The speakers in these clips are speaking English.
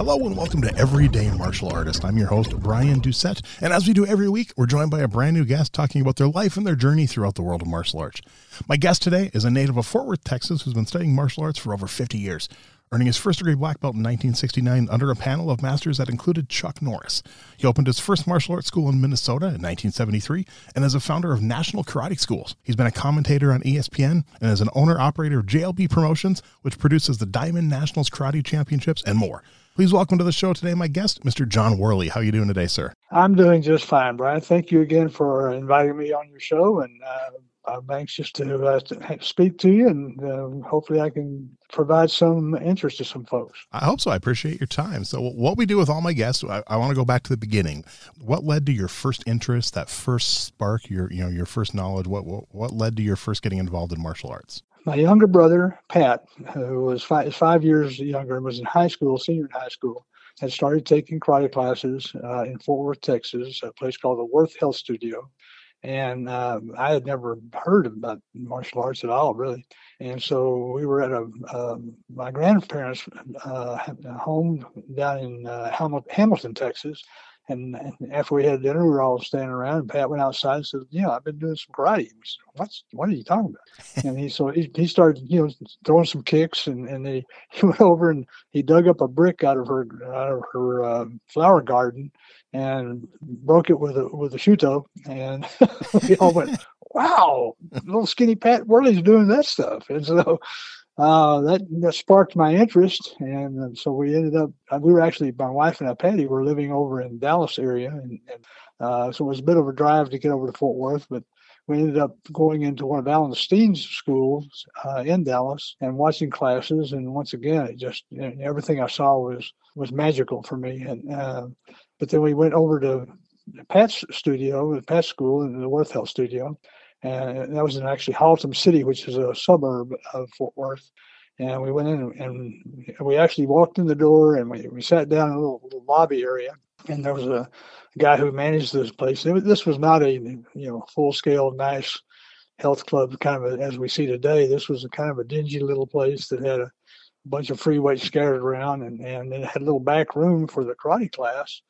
Hello and welcome to Everyday Martial Artist. I'm your host, Brian Doucette, and as we do every week, we're joined by a brand new guest talking about their life and their journey throughout the world of martial arts. My guest today is a native of Fort Worth, Texas, who's been studying martial arts for over 50 years, earning his first degree black belt in 1969 under a panel of masters that included Chuck Norris. He opened his first martial arts school in Minnesota in 1973 and is a founder of National Karate Schools. He's been a commentator on ESPN and is an owner operator of JLB Promotions, which produces the Diamond Nationals Karate Championships and more. Please welcome to the show today my guest, Mr. John Worley. How are you doing today, sir? I'm doing just fine, Brian. Thank you again for inviting me on your show, and uh, I'm anxious to, uh, to, speak to you, and uh, hopefully I can provide some interest to some folks. I hope so. I appreciate your time. So, what we do with all my guests, I, I want to go back to the beginning. What led to your first interest, that first spark, your you know your first knowledge? What what, what led to your first getting involved in martial arts? My younger brother Pat, who was five, five years younger and was in high school, senior in high school, had started taking karate classes uh, in Fort Worth, Texas, a place called the Worth Health Studio. And uh, I had never heard about martial arts at all, really. And so we were at a uh, my grandparents' uh, home down in uh, Hamilton, Texas, and, after we had dinner, we were all standing around, and Pat went outside and said, "Yeah, I've been doing some karate." Said, What's what are you talking about? and he so he, he started, you know, throwing some kicks, and and he, he went over and he dug up a brick out of her out of her uh, flower garden, and broke it with a with a shuto, and we all went, "Wow, little skinny Pat Worley's doing that stuff." And so uh, that, that sparked my interest, and uh, so we ended up. Uh, we were actually my wife and I, Patty, were living over in Dallas area, and, and uh, so it was a bit of a drive to get over to Fort Worth, but we ended up going into one of Allen Steen's schools uh, in Dallas and watching classes. And once again, it just everything I saw was was magical for me. And uh, but then we went over to Pat's studio, Pat's school, in the Worth Health studio, and that was in actually Haltom City, which is a suburb of Fort Worth. And we went in and we actually walked in the door and we, we sat down in a little, little lobby area. And there was a guy who managed this place. This was not a you know full scale nice health club kind of a, as we see today. This was a kind of a dingy little place that had a bunch of free weights scattered around and, and it had a little back room for the karate class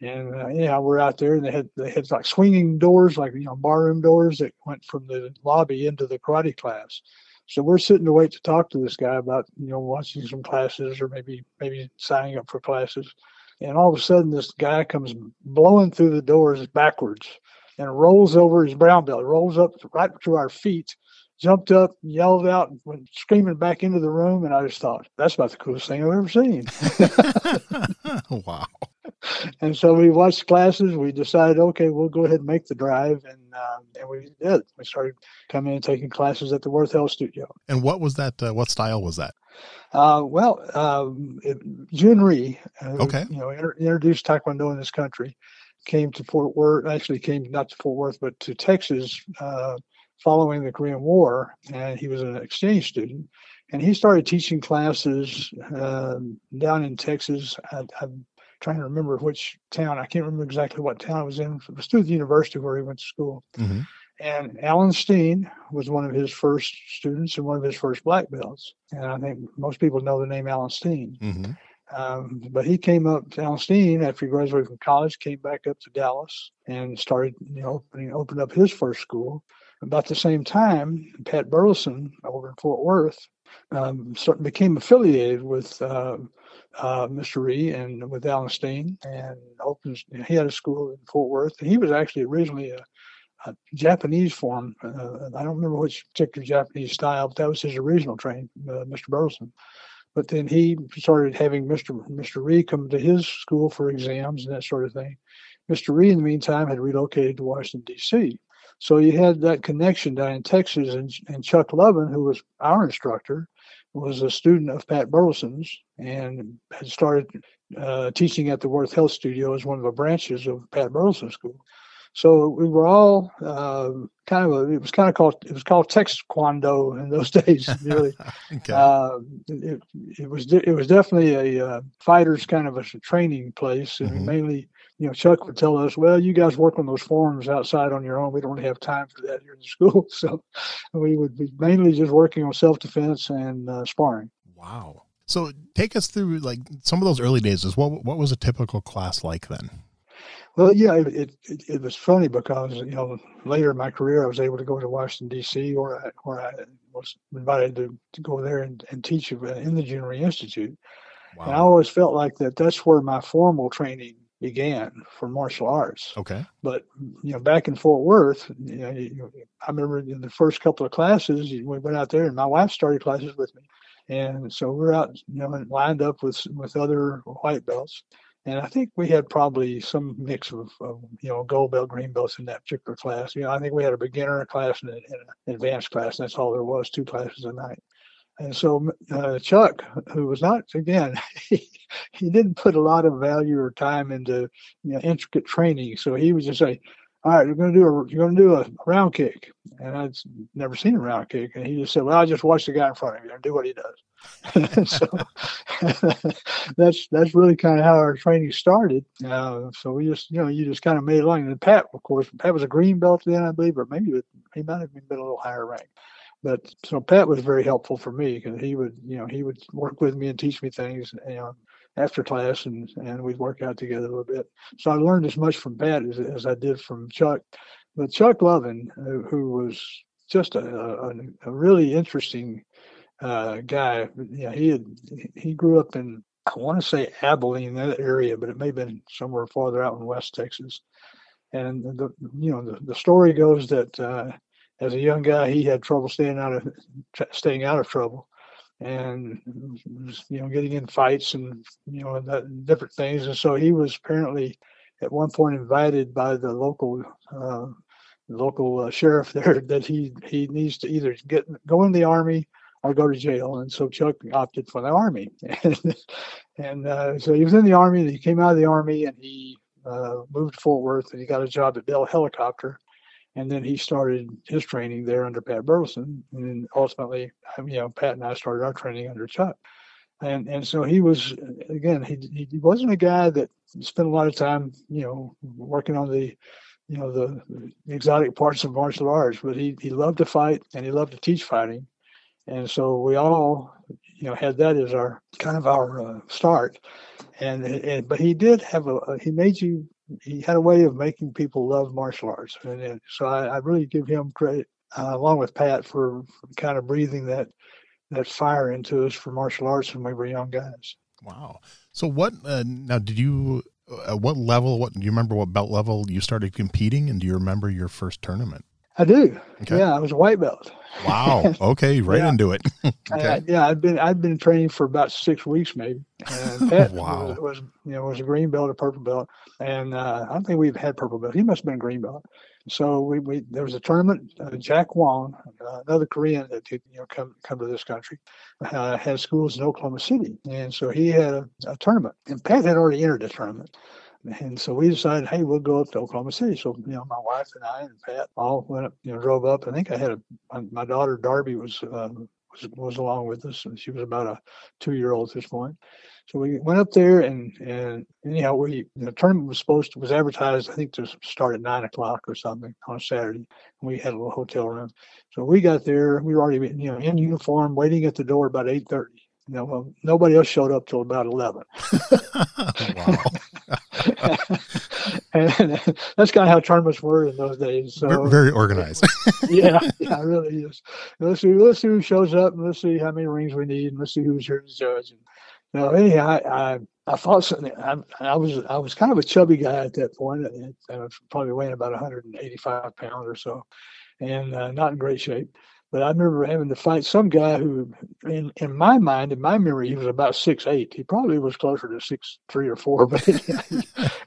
and uh, yeah, we're out there, and they had they had like swinging doors, like you know barroom doors that went from the lobby into the karate class. So we're sitting to wait to talk to this guy about you know watching some classes or maybe maybe signing up for classes. And all of a sudden, this guy comes blowing through the doors backwards and rolls over his brown belt, rolls up right to our feet, jumped up, yelled out, and went screaming back into the room. And I just thought, that's about the coolest thing I've ever seen. wow and so we watched classes. We decided, okay, we'll go ahead and make the drive, and uh, and we did. We started coming and taking classes at the Worth Health Studio. And what was that? Uh, what style was that? Uh, well, um, Jhoon Rhee, uh, okay, you know, inter- introduced Taekwondo in this country, came to Fort Worth. Actually, came not to Fort Worth, but to Texas uh, following the Korean War, and he was an exchange student. And he started teaching classes uh, down in Texas. I, I trying to remember which town. I can't remember exactly what town it was in. It was through the university where he went to school. Mm-hmm. And Allen Steen was one of his first students and one of his first black belts. And I think most people know the name Allen Steen. Mm-hmm. Um, but he came up, Allen Steen, after he graduated from college, came back up to Dallas and started, you know, opening, opened up his first school. About the same time, Pat Burleson over in Fort Worth um, sort of became affiliated with uh, uh, Mr. Rhee and with Allen Steen and opened. He had a school in Fort Worth. He was actually originally a, a Japanese form. Uh, I don't remember which particular Japanese style, but that was his original training, uh, Mr. Burleson. But then he started having Mr. Mr. Rhee come to his school for exams and that sort of thing. Mr. Rhee, in the meantime, had relocated to Washington D.C. So you had that connection down in Texas, and, and Chuck Lovin, who was our instructor, was a student of Pat Burleson's and had started uh, teaching at the Worth Health Studio as one of the branches of Pat Burleson School. So we were all uh, kind of a, it was kind of called it was called Texas Kwando in those days. Really, okay. uh, it, it was it was definitely a uh, fighters kind of a training place, and mm-hmm. mainly you know Chuck would tell us, well, you guys work on those forms outside on your own. We don't really have time for that here in the school, so we would be mainly just working on self defense and uh, sparring. Wow. So take us through like some of those early days. Is what what was a typical class like then? Well, yeah, it, it, it was funny because you know later in my career I was able to go to Washington D.C. where I, where I was invited to, to go there and, and teach in the Jhoon Rhee Institute. Wow. And I always felt like that that's where my formal training began for martial arts. Okay. But you know, back in Fort Worth, you know, I remember in the first couple of classes, we went out there, and my wife started classes with me, and so we're out, you know, lined up with with other white belts, and I think we had probably some mix of, of, you know gold belt, green belts in that particular class. You know, I think we had a beginner class and, an advanced class, and that's all there was, two classes a night. And so uh, Chuck, who was not again, he, he didn't put a lot of value or time into you know, intricate training. So he would just say, "All right, you're going to do a you're going to do a round kick," and I'd never seen a round kick, and he just said, "Well, I just watch the guy in front of you and do what he does." so that's that's really kind of how our training started. Uh, so we just you know you just kind of made along. And Pat, of course, Pat was a green belt then, I believe, or maybe he might have been a little higher rank. But so Pat was very helpful for me because he would you know he would work with me and teach me things you know after class and and we'd work out together a little bit. So I learned as much from Pat as, as I did from Chuck. But Chuck Lovin, who, was just a, a, a really interesting uh, guy. He had he grew up in I want to say Abilene, that area, but it may have been somewhere farther out in West Texas. And the you know the, the story goes that uh, as a young guy he had trouble staying out of staying out of trouble, and you know getting in fights and you know that, different things. And so he was apparently at one point invited by the local uh, local uh, sheriff there that he he needs to either get go in the army or go to jail. And so Chuck opted for the army. and, and uh, so he was in the army and he came out of the army and he uh, moved to Fort Worth and he got a job at Bell Helicopter. And then he started his training there under Pat Burleson. And ultimately, you know, Pat and I started our training under Chuck. And and so he was again, he he wasn't a guy that spent a lot of time, you know, working on the you know the, the exotic parts of martial arts, but he he loved to fight and he loved to teach fighting and so we all you know had that as our kind of our uh, start and, and but he did have a he made you he had a way of making people love martial arts. And, and so I, I, really give him credit uh, along with pat for, for, kind of breathing that that fire into us for martial arts when we were young guys. Wow. So what uh, now did you at what level what do you remember what belt level you started competing and do you remember your first tournament I do. Okay. Yeah, I was a white belt. Wow. Okay, right yeah. into it. okay. I, yeah, I've been I've been training for about six weeks maybe. And Pat wow. was, was, you know was a green belt, a purple belt, and uh, I don't think we've had purple belt. He must have been a green belt. So we, we there was a tournament. Uh, Jack Hwang, uh, another Korean that did you know come come to this country, uh, had schools in Oklahoma City, and so he had a, a tournament. And Pat had already entered the tournament. And so we decided, hey, we'll go up to Oklahoma City. So, you know, my wife and I and Pat all went up, you know, drove up. I think I had a, my daughter Darby was, uh, was, was along with us. And she was about a two year old at this point. So we went up there and, and anyhow, we, the tournament was supposed to, was advertised, I think to start at nine o'clock or something on Saturday. And we had a little hotel room. So we got there, we were already, you know, in uniform, waiting at the door about 8.30. You know, well, nobody else showed up till about 11. wow. and that's kind of how tournaments were in those days. So very organized. yeah, yeah, really is. Let's see, let's see who shows up, and let's see how many rings we need, and let's see who's here to judge. And you know, anyhow, I, I I fought something. I, I, was I was kind of a chubby guy at that point. I, was probably weighing about 185 pounds or so, and uh, not in great shape. But I remember having to fight some guy who, in in my mind, in my memory, he was about six eight. He probably was closer to six three or four, but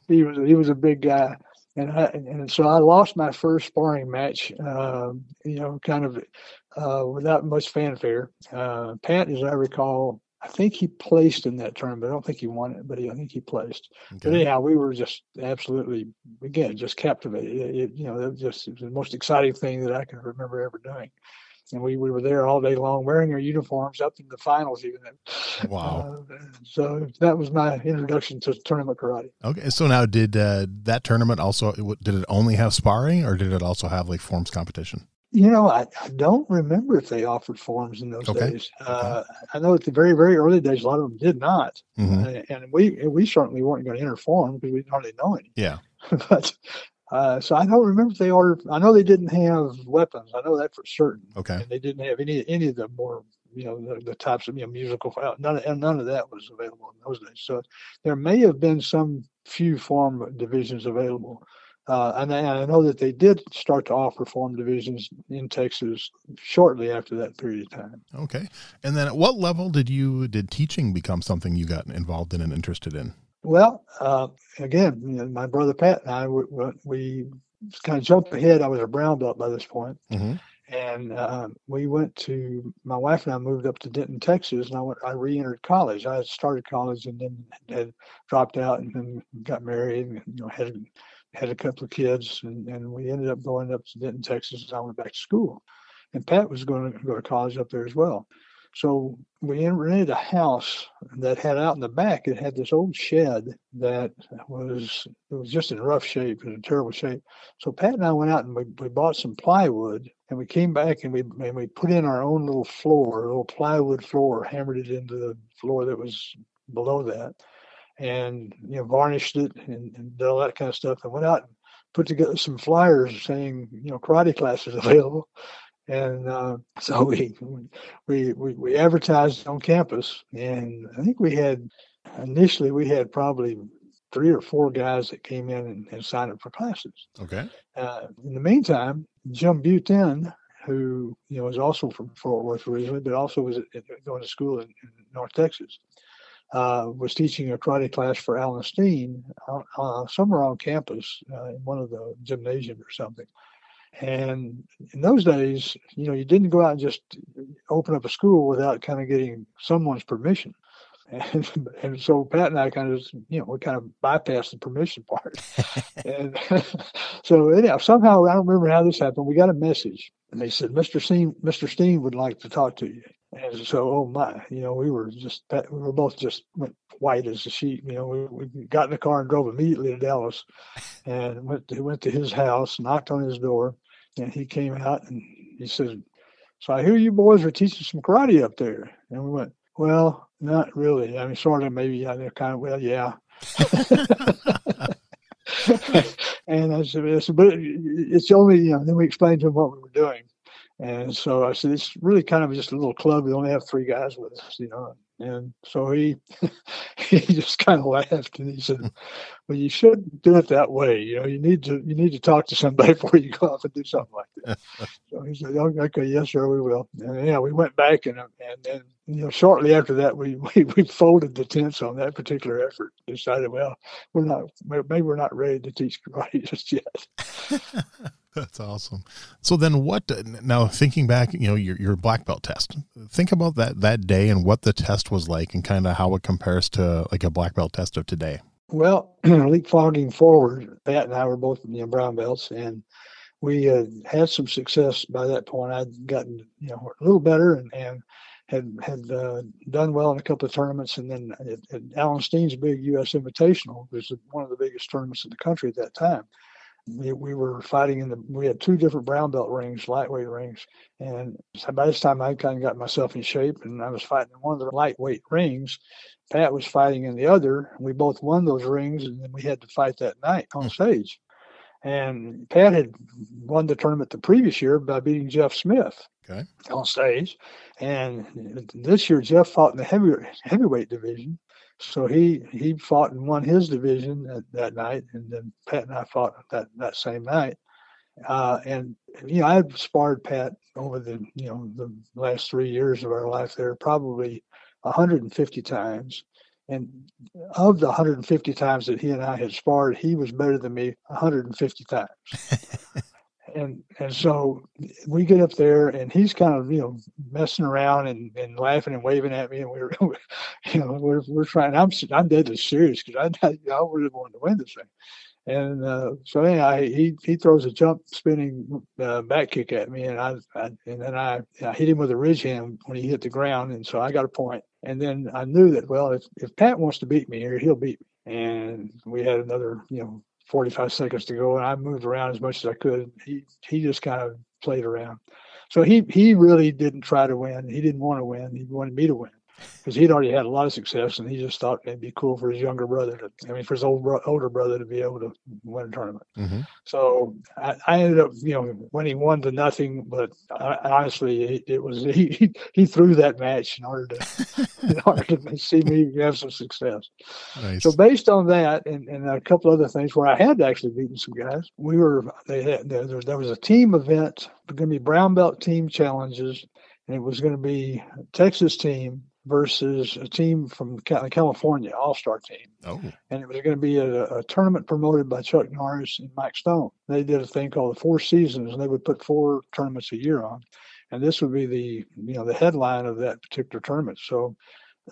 he was he was a big guy. And I, and so I lost my first sparring match, uh, you know, kind of uh, without much fanfare. Uh, Pat, as I recall, I think he placed in that tournament. I don't think he won it, but he, I think he placed. Okay. But anyhow, we were just absolutely, again, just captivated. It, it, you know, it was just it was the most exciting thing that I can remember ever doing. And we, we were there all day long wearing our uniforms up in the finals, even. Wow. Uh, so that was my introduction to tournament karate. Okay. So now, did uh, that tournament also, did it only have sparring or did it also have like forms competition? You know, I, I don't remember if they offered forms in those okay. days. Uh, okay. I know at the very, very early days, a lot of them did not, mm-hmm. and we we certainly weren't going to enter form because we didn't hardly know any. Yeah. but uh, so I don't remember if they ordered. I know they didn't have weapons. I know that for certain. Okay. And they didn't have any any of the more you know the, the types of you know musical none and none of that was available in those days. So there may have been some few form divisions available. Uh, and, I, and, I know that they did start to offer form divisions in Texas shortly after that period of time. Okay. And then at what level did you did teaching become something you got involved in and interested in? Well, uh, again, you know, my brother Pat and I, we, we, kind of jumped ahead. I was a brown belt by this point. Mm-hmm. And uh, we went to my wife and I moved up to Denton, Texas, and I went. I re-entered college. I had started college and then had dropped out and then got married. And, you know, had had a couple of kids, and, and we ended up going up to Denton, Texas, and I went back to school. And Pat was going to go to college up there as well. So we rented a house that had out in the back. It had this old shed that was it was just in rough shape, in terrible shape. So Pat and I went out and we, we bought some plywood, and we came back and we and we put in our own little floor, a little plywood floor, hammered it into the floor that was below that and you know varnished it and, and did all that kind of stuff and went out and put together some flyers saying you know karate classes available and uh, so we, we we we advertised on campus and i think we had initially we had probably three or four guys that came in and, and signed up for classes okay uh, in the meantime jim butin who you know was also from fort worth originally but also was going to school in, in north texas uh, was teaching a karate class for Allen Steen uh, uh, somewhere on campus uh, in one of the gymnasiums or something. And in those days, you know, you didn't go out and just open up a school without kind of getting someone's permission. And, and so Pat and I kind of, you know, we kind of bypassed the permission part. and so anyhow, somehow I don't remember how this happened. We got a message, and they said, "Mr. Steen, Mr. Steen would like to talk to you." And so, oh my, you know, we were just, we were both just went white as a sheet. You know, we, we got in the car and drove immediately to Dallas and went to, went to his house, knocked on his door, and he came out and he said, So I hear you boys are teaching some karate up there. And we went, Well, not really. I mean, sort of, maybe, yeah, they're kind of, well, yeah. and I said, but it's only, you know, then we explained to him what we were doing. And so I said, it's really kind of just a little club. We only have three guys with us, you know. And so he he just kind of laughed and he said, "Well, you shouldn't do it that way. You know, you need to you need to talk to somebody before you go off and do something like that." so he said, oh, "Okay, yes, sir, we will." And yeah, we went back and and then you know shortly after that we, we we folded the tents on that particular effort. Decided, well, we're not maybe we're not ready to teach karate just yet. That's awesome. So then what uh, now thinking back, you know, your your black belt test. Think about that that day and what the test was like and kind of how it compares to like a black belt test of today. Well, leapfrogging forward, Pat and I were both you know, brown belts and we had had some success by that point. I'd gotten, you know, a little better and, and had had uh, done well in a couple of tournaments, and then at, at Allen Steen's big U.S. Invitational was one of the biggest tournaments in the country at that time we, we were fighting in the we had two different brown belt rings lightweight rings and by this time i kind of got myself in shape and i was fighting in one of the lightweight rings pat was fighting in the other we both won those rings and then we had to fight that night on stage and pat had won the tournament the previous year by beating jeff smith okay. on stage and this year jeff fought in the heavy heavyweight division So he he fought and won his division that, that night, and then Pat and I fought that that same night. Uh, and you know, I've sparred Pat over the you know the last three years of our life there, probably 150 times. And of the 150 times that he and I had sparred, he was better than me 150 times. and and so we get up there and he's kind of you know messing around and, and laughing and waving at me and we're you know we're, we're trying I'm I'm deadly serious because I I really wanted to win this thing and uh, so anyhow, he he throws a jump spinning uh, back kick at me, and I, I and then I, I, hit him with a ridge hand when he hit the ground, and so I got a point. And then I knew that well, if if Pat wants to beat me here, he'll beat me. And we had another you know 45 seconds to go, and I moved around as much as I could. He he just kind of played around. So he he really didn't try to win. He didn't want to win. He wanted me to win because he'd already had a lot of success, and he just thought it'd be cool for his younger brother to, I mean, for his old bro- older brother to be able to win a tournament. Mm-hmm. So I, I, ended up, you know, he won to nothing, but I, honestly, it, it, was he, he threw that match in order to in order to see me have some success. Nice. So based on that, and, and a couple other things where I had actually beaten some guys, we were they had there, there was a team event, going to be brown belt team challenges, and it was going to be Texas team versus a team from California, All Star team. Oh. And it was going to be a, a, tournament promoted by Chuck Norris and Mike Stone. They did a thing called the Four Seasons, and they would put four tournaments a year on. And this would be the you know the headline of that particular tournament. So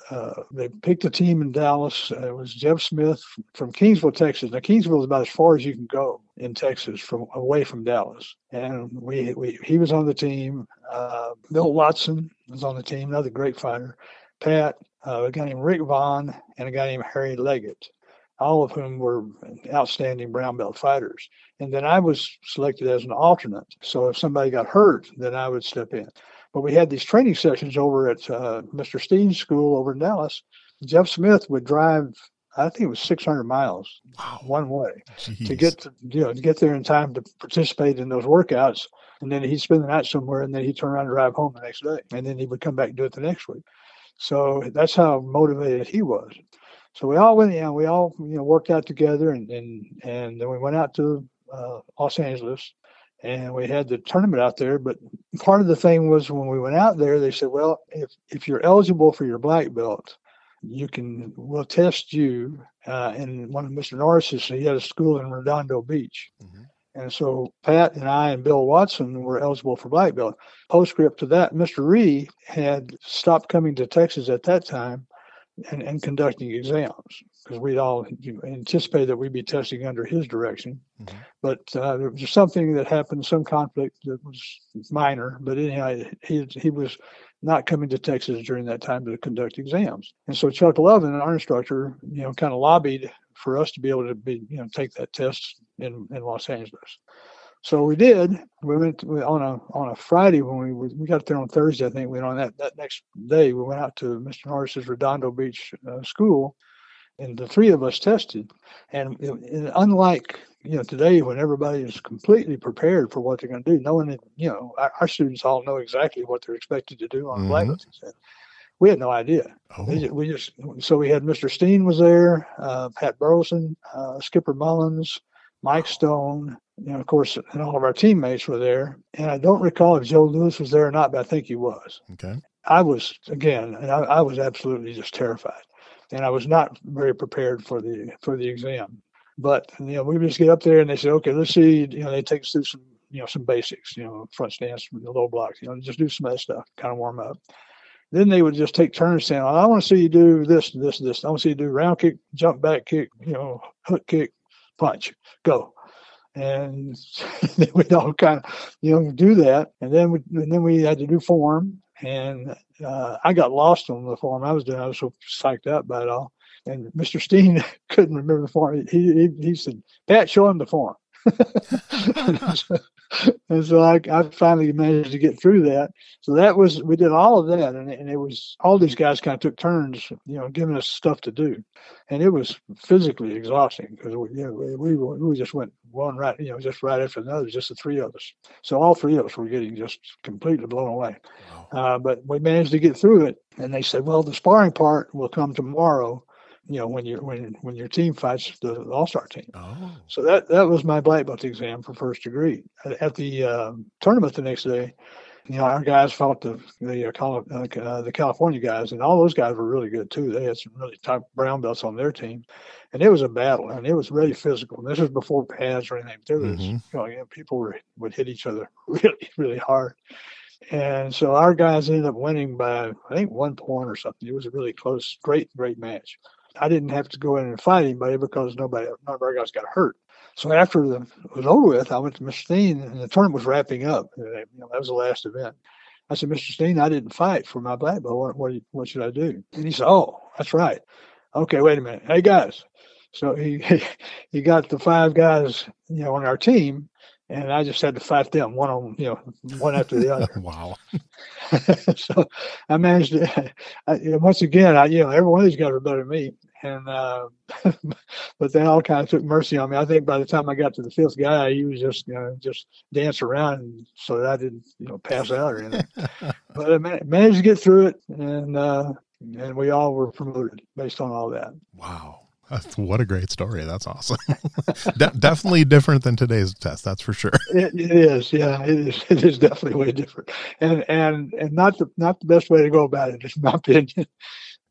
uh, they picked a team in Dallas. Uh, it was Jeff Smith from Kingsville, Texas. Now Kingsville is about as far as you can go in Texas from away from Dallas. And we, we he was on the team. Uh, Bill Watson was on the team, another great fighter. Pat, uh, a guy named Rick Vaughn, and a guy named Harry Leggett, all of whom were outstanding brown belt fighters. And then I was selected as an alternate. So if somebody got hurt, then I would step in. But we had these training sessions over at uh, Mr. Steen's school over in Dallas. Jeff Smith would drive, I think it was 600 miles wow. one way Jeez. to get to, you know, to get there in time to participate in those workouts. And then he'd spend the night somewhere and then he'd turn around and drive home the next day. And then he would come back and do it the next week. So that's how motivated he was. So we all went, know, we all you know worked out together, and and and then we went out to uh, Los Angeles, and we had the tournament out there. But part of the thing was when we went out there, they said, well, if if you're eligible for your black belt, you can we'll test you. Uh, and one of Mr. Norris's, he had a school in Redondo Beach. Mm-hmm. And so Pat and I and Bill Watson were eligible for black belt. Postscript to that, Mr. Rhee had stopped coming to Texas at that time and, and conducting exams because we'd all anticipated that we'd be testing under his direction. Mm-hmm. But uh, there was something that happened, some conflict that was minor. But anyhow, he, he was not coming to Texas during that time to conduct exams. And so Chuck Lovin, our instructor, you know, kind of lobbied for us to be able to be, you know, take that test in, in Los Angeles. So we did. We went to, on a on a Friday when we we got there on Thursday. I think we went on that that next day. We went out to Mr. Norris's Redondo Beach uh, school, and the three of us tested. And, and, unlike you know today, when everybody is completely prepared for what they're going to do, knowing you know our, our, students all know exactly what they're expected to do on mm-hmm. black we had no idea. Oh. We, just, we, just, so we had Mr. Steen was there, uh, Pat Burleson, uh, Skipper Mullins, Mike Stone, you know, of course, and all of our teammates were there. And I don't recall if Joe Lewis was there or not, but I think he was. Okay. I was again, and I, I was absolutely just terrified, and I was not very prepared for the for the exam. But you know, we just get up there and they say, okay, let's see. You know, they take us through some you know some basics, you know, front stance, the low blocks, you know, just do some of that stuff, kind of warm up. Then they would just take turns saying, I want to see you do this, this, this. I want to see you do round kick, jump back kick, you know, hook kick, punch, go. And we'd all kind of, you know, do that. And then we, and then we had to do form. And uh, I got lost on the form I was doing. I was so psyched up by it all. And Mr. Steen couldn't remember the form. He, he, he said, Pat, show him the form. and so I, I finally managed to get through that. So that was we did all of that, and, and it was all these guys kind of took turns, you know, giving us stuff to do, and it was physically exhausting because we, we, we we just went one right, you know, just right after another, just the three of us. So all three of us were getting just completely blown away. Wow. Uh, but we managed to get through it, and they said, well, the sparring part will come tomorrow you know, when you when when your team fights the All Star team. Oh. So that that was my black belt exam for first degree. At, at the uh, tournament the next day, you know, our guys fought the the uh, uh, uh, the California guys, and all those guys were really good too. They had some really top brown belts on their team, and it was a battle, and it was really physical. And this was before pads or anything. There was, Mhm. you know, yeah, people were, would hit each other really, really hard. And so our guys ended up winning by I think one point or something. It was a really close, great, great match. I didn't have to go in and fight anybody because nobody, our guys got hurt. So after the, was over with, I went to Mr. Steen and the tournament was wrapping up. You know, that was the last event. I said, Mr. Steen, I didn't fight for my black belt. What, what, what should I do? And he said, Oh, that's right. Okay, wait a minute. Hey guys. So he he got the five guys, you know, on our team, and I just had to fight them one on, you know, one after the other. wow. so I managed to, I, you know, once again, I, you know, every one of these guys were better than me. And, uh, but they all kind of took mercy on me. I think by the time I got to the fifth guy, he was just, you know, just dance around so that I didn't, you know, pass out or anything. but I man- managed to get through it. And, uh, and we all were promoted based on all that. Wow. What a great story. That's awesome. De- definitely different than today's test. That's for sure. It, it is, yeah, it is. It is definitely way different, and and and not the not the best way to go about it, in my opinion.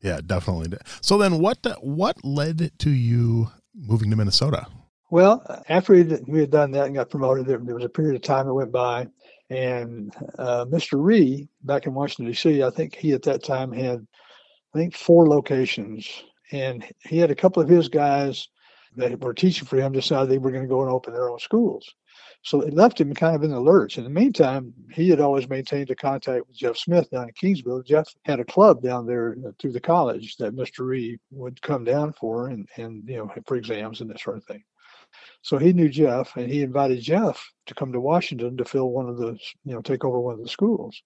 Yeah, definitely. So then what, what led to you moving to Minnesota? Well, after we had, we had done that and got promoted, there, there was a period of time that went by, and uh, Mr. Rhee back in Washington D.C. I think he at that time had, I think four locations, and he had a couple of his guys that were teaching for him decided they were going to go and open their own schools. So it left him kind of in the lurch. In the meantime, he had always maintained a contact with Jeff Smith down in Kingsville. Jeff had a club down there uh, through the college that Mr. Rhee would come down for and, and you know for exams and that sort of thing. So he knew Jeff, and he invited Jeff to come to Washington to fill one of the, you know, take over one of the schools.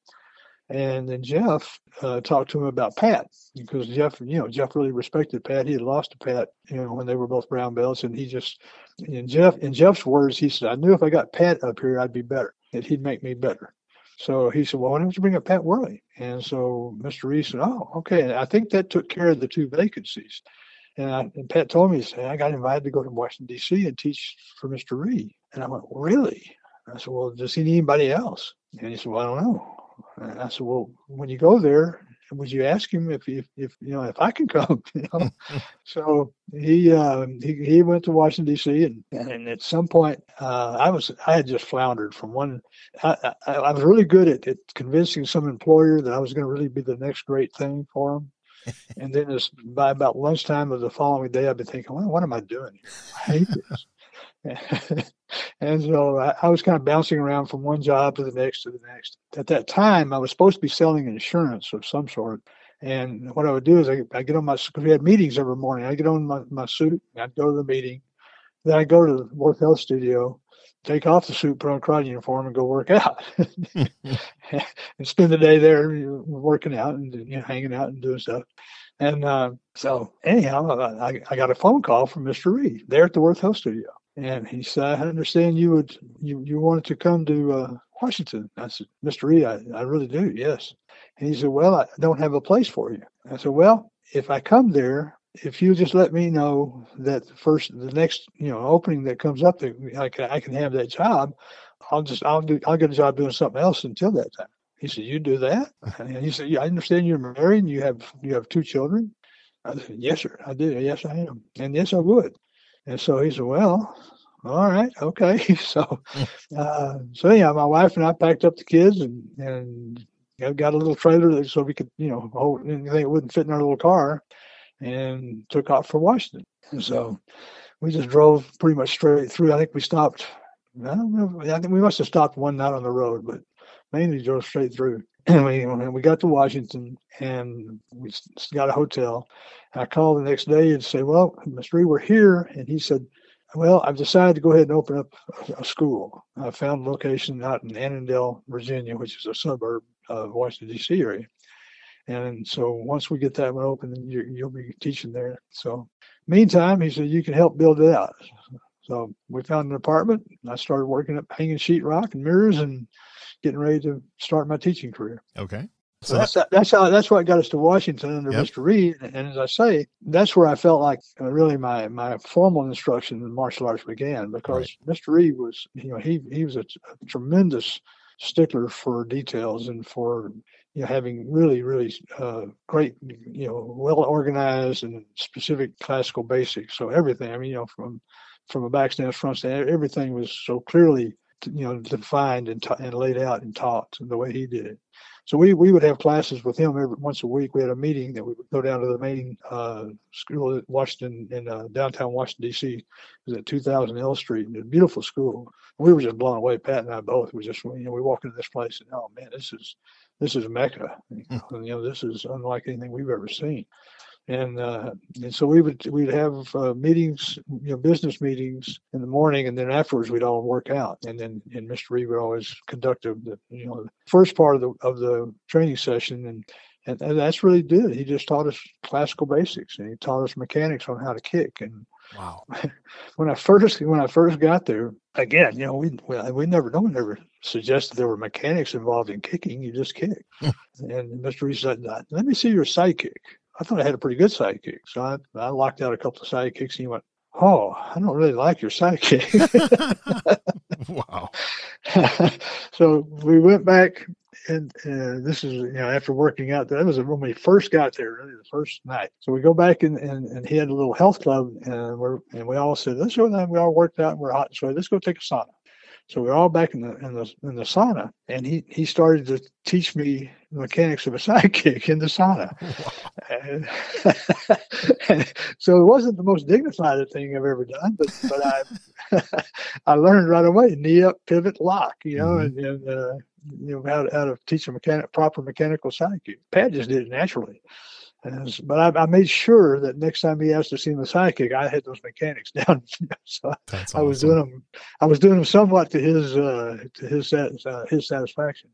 And then Jeff uh, talked to him about Pat because Jeff, you know, Jeff really respected Pat. He had lost to Pat, you know, when they were both brown belts, and he just, in Jeff, in Jeff's words, he said, "I knew if I got Pat up here, I'd be better. That he'd make me better." So he said, "Well, why don't you bring up Pat Worley?" And so Mr. Reese said, "Oh, okay." And I think that took care of the two vacancies. And, I, and Pat told me, he I got invited to go to Washington, D.C. and teach for Mr. Rhee. And I went, Really? I said, Well, does he need anybody else? And he said, Well, I don't know. And I said, Well, when you go there, would you ask him if, if, if you know, if I can come? You know? so he, uh, he he went to Washington D.C. and, and at some point, uh, I was I had just floundered from one. I, I, I was really good at, at convincing some employer that I was going to really be the next great thing for them. and then as, by about lunchtime of the following day, I'd be thinking, well, what am I doing here? I hate this. And so I, I was kind of bouncing around from one job to the next to the next. At that time, I was supposed to be selling insurance of some sort. And what I would do is I, I get on my, because we had meetings every morning. I get on my, my suit, I'd go to the meeting. Then I go to the Worth Health Studio, take off the suit, put on a karate uniform, and go work out. and spend the day there working out and you know, hanging out and doing stuff. And uh, so, anyhow, I, I got a phone call from Mr. Rhee there at the Worth Health Studio, and he said, "I understand you would you you wanted to come to uh, Washington." I said, "Mr. Rhee, I, I really do, yes." And he said, "Well, I don't have a place for you." I said, "Well, if I come there, if you just let me know that the first the next you know opening that comes up that I can I can have that job, I'll just I'll do I'll get a job doing something else until that time." He said, "You do that?" And he said, "Yeah, I understand you're married and you have you have two children." I said, "Yes, sir. I do. Yes, I am. And yes, I would." And so he said, "Well, all right, okay." so, uh, so yeah, my wife and I packed up the kids and and got a little trailer so we could you know hold anything that wouldn't fit in our little car, and took off for Washington. And so we just drove pretty much straight through. I think we stopped. I don't know. I think we must have stopped one night on the road, but mainly drove straight through. And we, got to Washington and we got a hotel. I called the next day and say, "Well, Mr. Rhee, we're here," and he said, "Well, I've decided to go ahead and open up a, school. I found a location out in Annandale, Virginia, which is a suburb of Washington D.C. area." And so once we get that one open, you, you'll be teaching there. So meantime, he said, you can help build it out. So we found an apartment. And I started working up hanging sheetrock and mirrors and getting ready to start my teaching career. Okay. So that's that's how that's what got us to Washington under Yep. Mr. Rhee. And as I say, that's where I felt like uh, really my my formal instruction in martial arts began because Mr. Rhee was you know he he was a, t- a tremendous stickler for details and for you know having really really uh, great you know well organized and specific classical basics. So everything I mean you know from from a back stance, front stance, everything was so clearly you know defined and, ta- and laid out and taught the way he did it. So we, we would have classes with him every once a week. We had a meeting that we would go down to the main uh, school at Washington in uh, downtown Washington D.C. It was at 2000 L Street. A beautiful school. We were just blown away. Pat and I both. We just you know we walk into this place and oh man, this is this is Mecca. Know, you know this is unlike anything we've ever seen. And uh, and so we would we'd have uh, meetings, you know, business meetings in the morning, and then afterwards we'd all work out. And then and Mr. Rhee would always conduct the the, you know the first part of the of the training session, and, and and that's really good. He just taught us classical basics, and he taught us mechanics on how to kick. And Wow. when I first when I first got there, again, you know, we we, we never no one ever suggested there were mechanics involved in kicking. You just kick. and Mr. Rhee said, "Let me see your side kick." I thought I had a pretty good sidekick. so I, I locked out a couple of sidekicks and he went, "Oh, I don't really like your sidekick. wow. so we went back, and uh, this is you know after working out. That was when we first got there, really the first night. So we go back and and, and he had a little health club, and we're and we all said, "Let's go." And we all worked out. and We're hot, and so let's go take a sauna. So we're all back in the in the in the sauna, and he he started to teach me the mechanics of a sidekick in the sauna. And, and so it wasn't the most dignified thing I've ever done, but but I I learned right away knee up, pivot, lock, you know, Mhm. and, and uh, you know how to, how to teach a mechanic proper mechanical sidekick. Pat just did it naturally. And s- but I, I made sure that next time he asked to see my sidekick, I had those mechanics down. so That's I was doing them. I was doing them somewhat to his uh, to his uh, his satisfaction.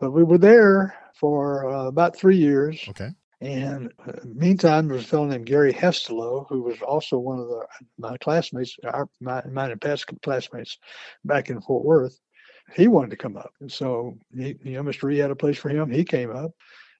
But we were there for uh, about three years, Okay. and uh, meantime, there was a fellow named Gary Hestelow who was also one of the my classmates, our my, mine and Pat's classmates, back in Fort Worth. He wanted to come up, and so he, you know, Mr. E had a place for him. He came up,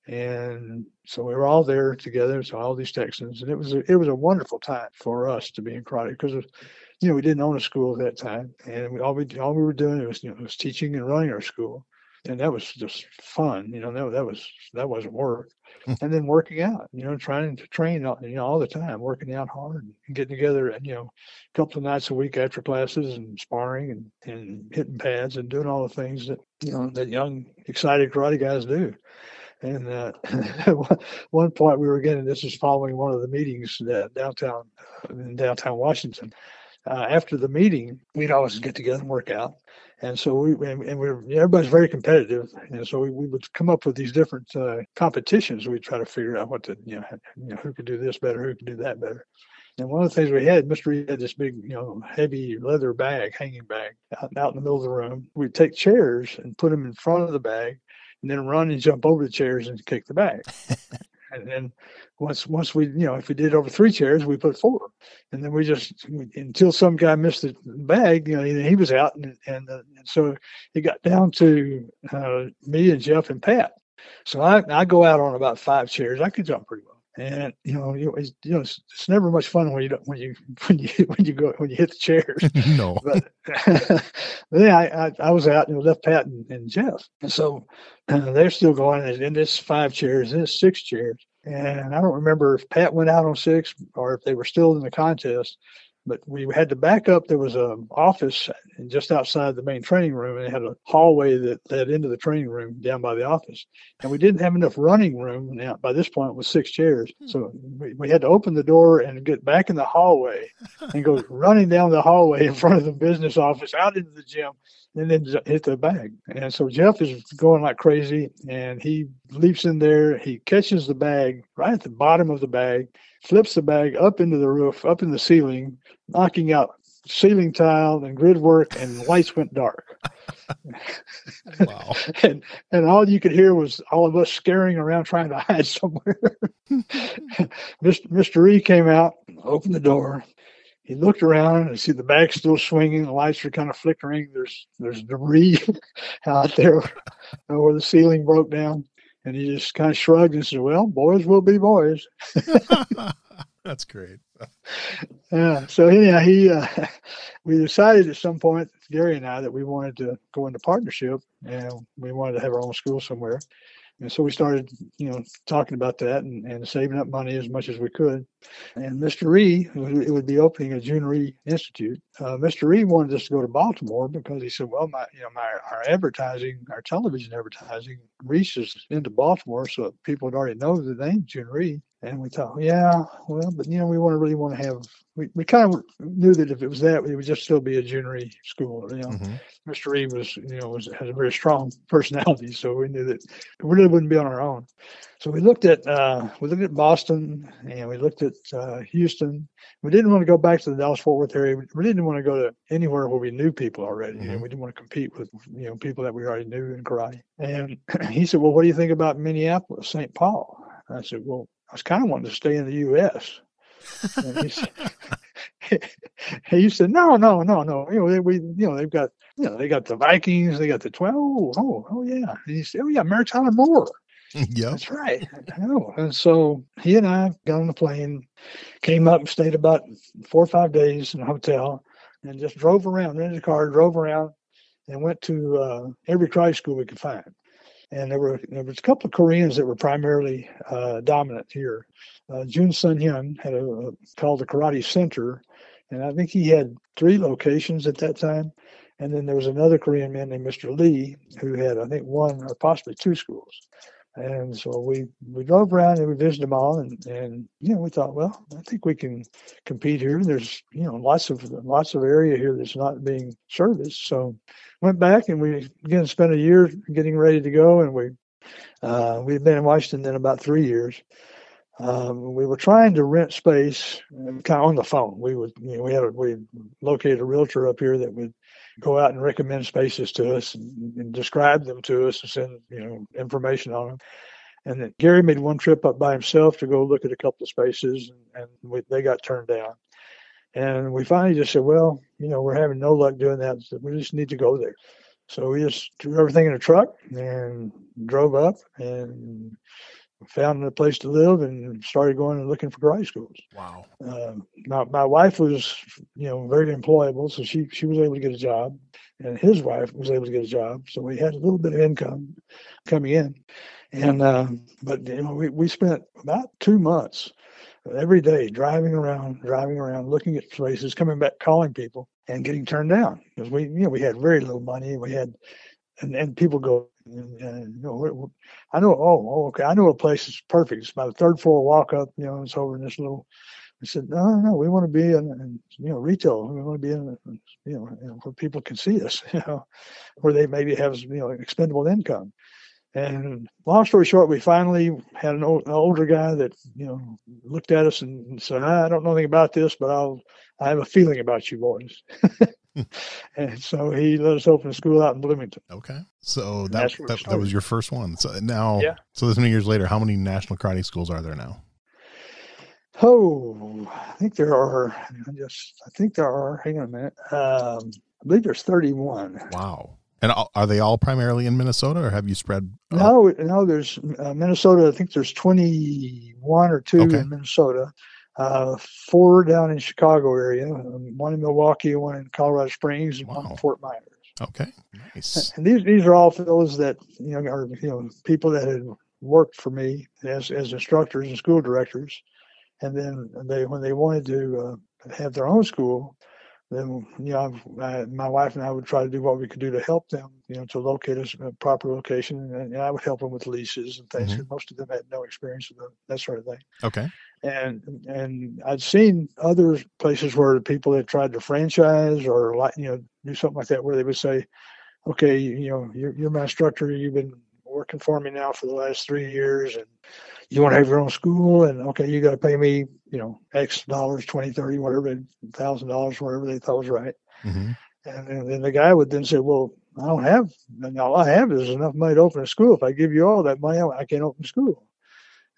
and so we were all there together. So all these Texans, and it was a, it was a wonderful time for us to be in karate because you know we didn't own a school at that time, and we, all we all we were doing was you know was teaching and running our school, and that was just fun. You know that that was that wasn't work, hmm. and then working out. You know trying to train all- you know all the time, working out hard and getting together and you know a couple of nights a week after classes and sparring and and hitting pads and doing all the things that you know that young excited karate guys do. And uh, one- point we were getting this is following one of the meetings downtown in downtown Washington. Uh, after the meeting, we'd always get together and work out. And so we and, and we were, everybody's very competitive, and so we, we would come up with these different uh, competitions. We'd try to figure out what to you know, you know who could do this better, who could do that better. And one of the things we had, Mr. Rhee had this big, you know, heavy leather bag, hanging bag, out, out in the middle of the room. We'd take chairs and put them in front of the bag, and then run and jump over the chairs and kick the bag. and then once once we, you know, if we did over three chairs, we put four, and then we just until some guy missed the bag, you know, he, he was out, and and, uh, and so it got down to uh, me and Jeff and Pat. So I, I go out on about five chairs. I could jump pretty well. And you know, you, it's, you know, it's, it's never much fun when you don't, when you when you when you go when you hit the chairs. no. But then I, I I was out and left Pat and, and Jeff, and so uh, they're still going. And and this five chairs, and this six chairs, and I don't remember if Pat went out on six or if they were still in the contest. But we had to back up. There was an office just outside the main training room, and it had a hallway that led into the training room down by the office. And we didn't have enough running room. Now by this point, it was six chairs, hmm. so we, we had to open the door and get back in the hallway and go running down the hallway in front of the business office out into the gym and then hit the bag. And so Jeff is going like crazy and he leaps in there. He catches the bag right at the bottom of the bag, flips the bag up into the roof, up in the ceiling, knocking out ceiling tile and grid work and the lights went dark. Wow. and and all you could hear was all of us scaring around trying to hide somewhere. Mr. Mr. E came out, opened the door. He looked around and see the bag's still swinging. The lights are kind of flickering. There's there's debris out there where the ceiling broke down. And he just kind of shrugged and said, Well, boys will be boys. That's great. Yeah. So anyhow, he uh, we decided at some point, Gary and I, that we wanted to go into partnership and we wanted to have our own school somewhere. And so we started, you know, talking about that and, and saving up money as much as we could. And Mr. Rhee, it would be opening a Jhoon Rhee Institute. Uh, Mr. Rhee wanted us to go to Baltimore because he said, well, my, you know, my our advertising, our television advertising reaches into Baltimore, so people would already know the name Jhoon Rhee. And we thought, yeah, well, but you know, we want to really want to have. We, we kind of knew that if it was that, it would just still be a Jhoon Rhee school. You know, mm-hmm. Mr. Rhee was, you know, was has a very strong personality, so we knew that we really wouldn't be on our own. So we looked at uh, we looked at Boston and we looked at uh, Houston. We didn't want to go back to the Dallas Fort Worth area. We didn't want to go to anywhere where we knew people already, mm-hmm. and we didn't want to compete with you know people that we already knew in karate. And he said, "Well, what do you think about Minneapolis, St. Paul?" I said, "Well, I was kind of wanting to stay in the U.S." he, said, he said, "No, no, no, no. You know, they, we, you know, they've got, you know, they got the Vikings, they got the twelve. Oh, oh, oh, yeah." And he said, "Oh, yeah, Mary Tyler Moore." Yeah, that's right. I know. And so he and I got on the plane, came up, stayed about four or five days in a hotel, and just drove around, rented a car, drove around, and went to uh, every karate school we could find and there were there was a couple of Koreans that were primarily uh, dominant here. Uh, Jun Sun Hyun had a, a, called the Karate Center, and I think he had three locations at that time. And then there was another Korean man named Mr. Lee who had I think one or possibly two schools. And so we we drove around and we visited them all, and and you know we thought, well, I think we can compete here. There's you know lots of lots of area here that's not being serviced. So went back and we again spent a year getting ready to go, and we uh, we'd been in Washington then about three years. Um, we were trying to rent space, kind of on the phone. We would, you know, we had a, we located a realtor up here that would go out and recommend spaces to us and, and, describe them to us and send you know information on them. And then Gary made one trip up by himself to go look at a couple of spaces, and, and we, they got turned down. And we finally just said, well, you know, we're having no luck doing that. So we just need to go there. So we just threw everything in a truck and drove up and found a place to live and started going and looking for karate schools. Wow. Uh, my, my wife was, you know, very employable, so she she was able to get a job, and his wife was able to get a job, so we had a little bit of income coming in, and uh, but you know we we spent about two months every day driving around, driving around, looking at places, coming back, calling people, and getting turned down because we you know we had very little money, we had. And, and people go, and, and, you know, I know. Oh, oh, okay. I know a place that's perfect. It's about a third floor walk up. You know, it's over in this little. I said, no, no, we want to be in, in you know, retail. We want to be in, you know, where people can see us. You know, where they maybe have you know expendable income. And long story short, we finally had an, old, an, older guy that you know looked at us and said, "I don't know anything about this, but I'll I have a feeling about you boys." and so he let us open a school out in Bloomington. Okay, so that that, that, was your first one. So now, yeah. So this many years later, how many national karate schools are there now? Oh, I think there are. I just I think there are. Hang on a minute. Um, I believe there's 31. Wow. And are they all primarily in Minnesota, or have you spread? No, no. There's uh, Minnesota. I think there's 21 or two okay. in Minnesota. Uh, four down in Chicago area, um, one in Milwaukee, one in Colorado Springs, and wow. one in Fort Myers. Okay, nice. And these these are all fellows that you know are you know people that had worked for me as as instructors and school directors, and then they when they wanted to uh, have their own school, then you know I, my wife and I would try to do what we could do to help them, you know, to locate a proper location, and, and I would help them with leases and things. Mm-hmm. Most of them had no experience with that sort of thing. Okay. And and I'd seen other places where the people had tried to franchise or like you know do something like that, where they would say, "Okay, you, you know, you're, you're my instructor. You've been working for me now for the last three years, and you want to have your own school and okay you got to pay me you know x dollars 20 30 whatever thousand dollars whatever they thought was right mm-hmm. and, then the guy would then say well i don't have all i have is enough money to open a school if i give you all that money i can't open a school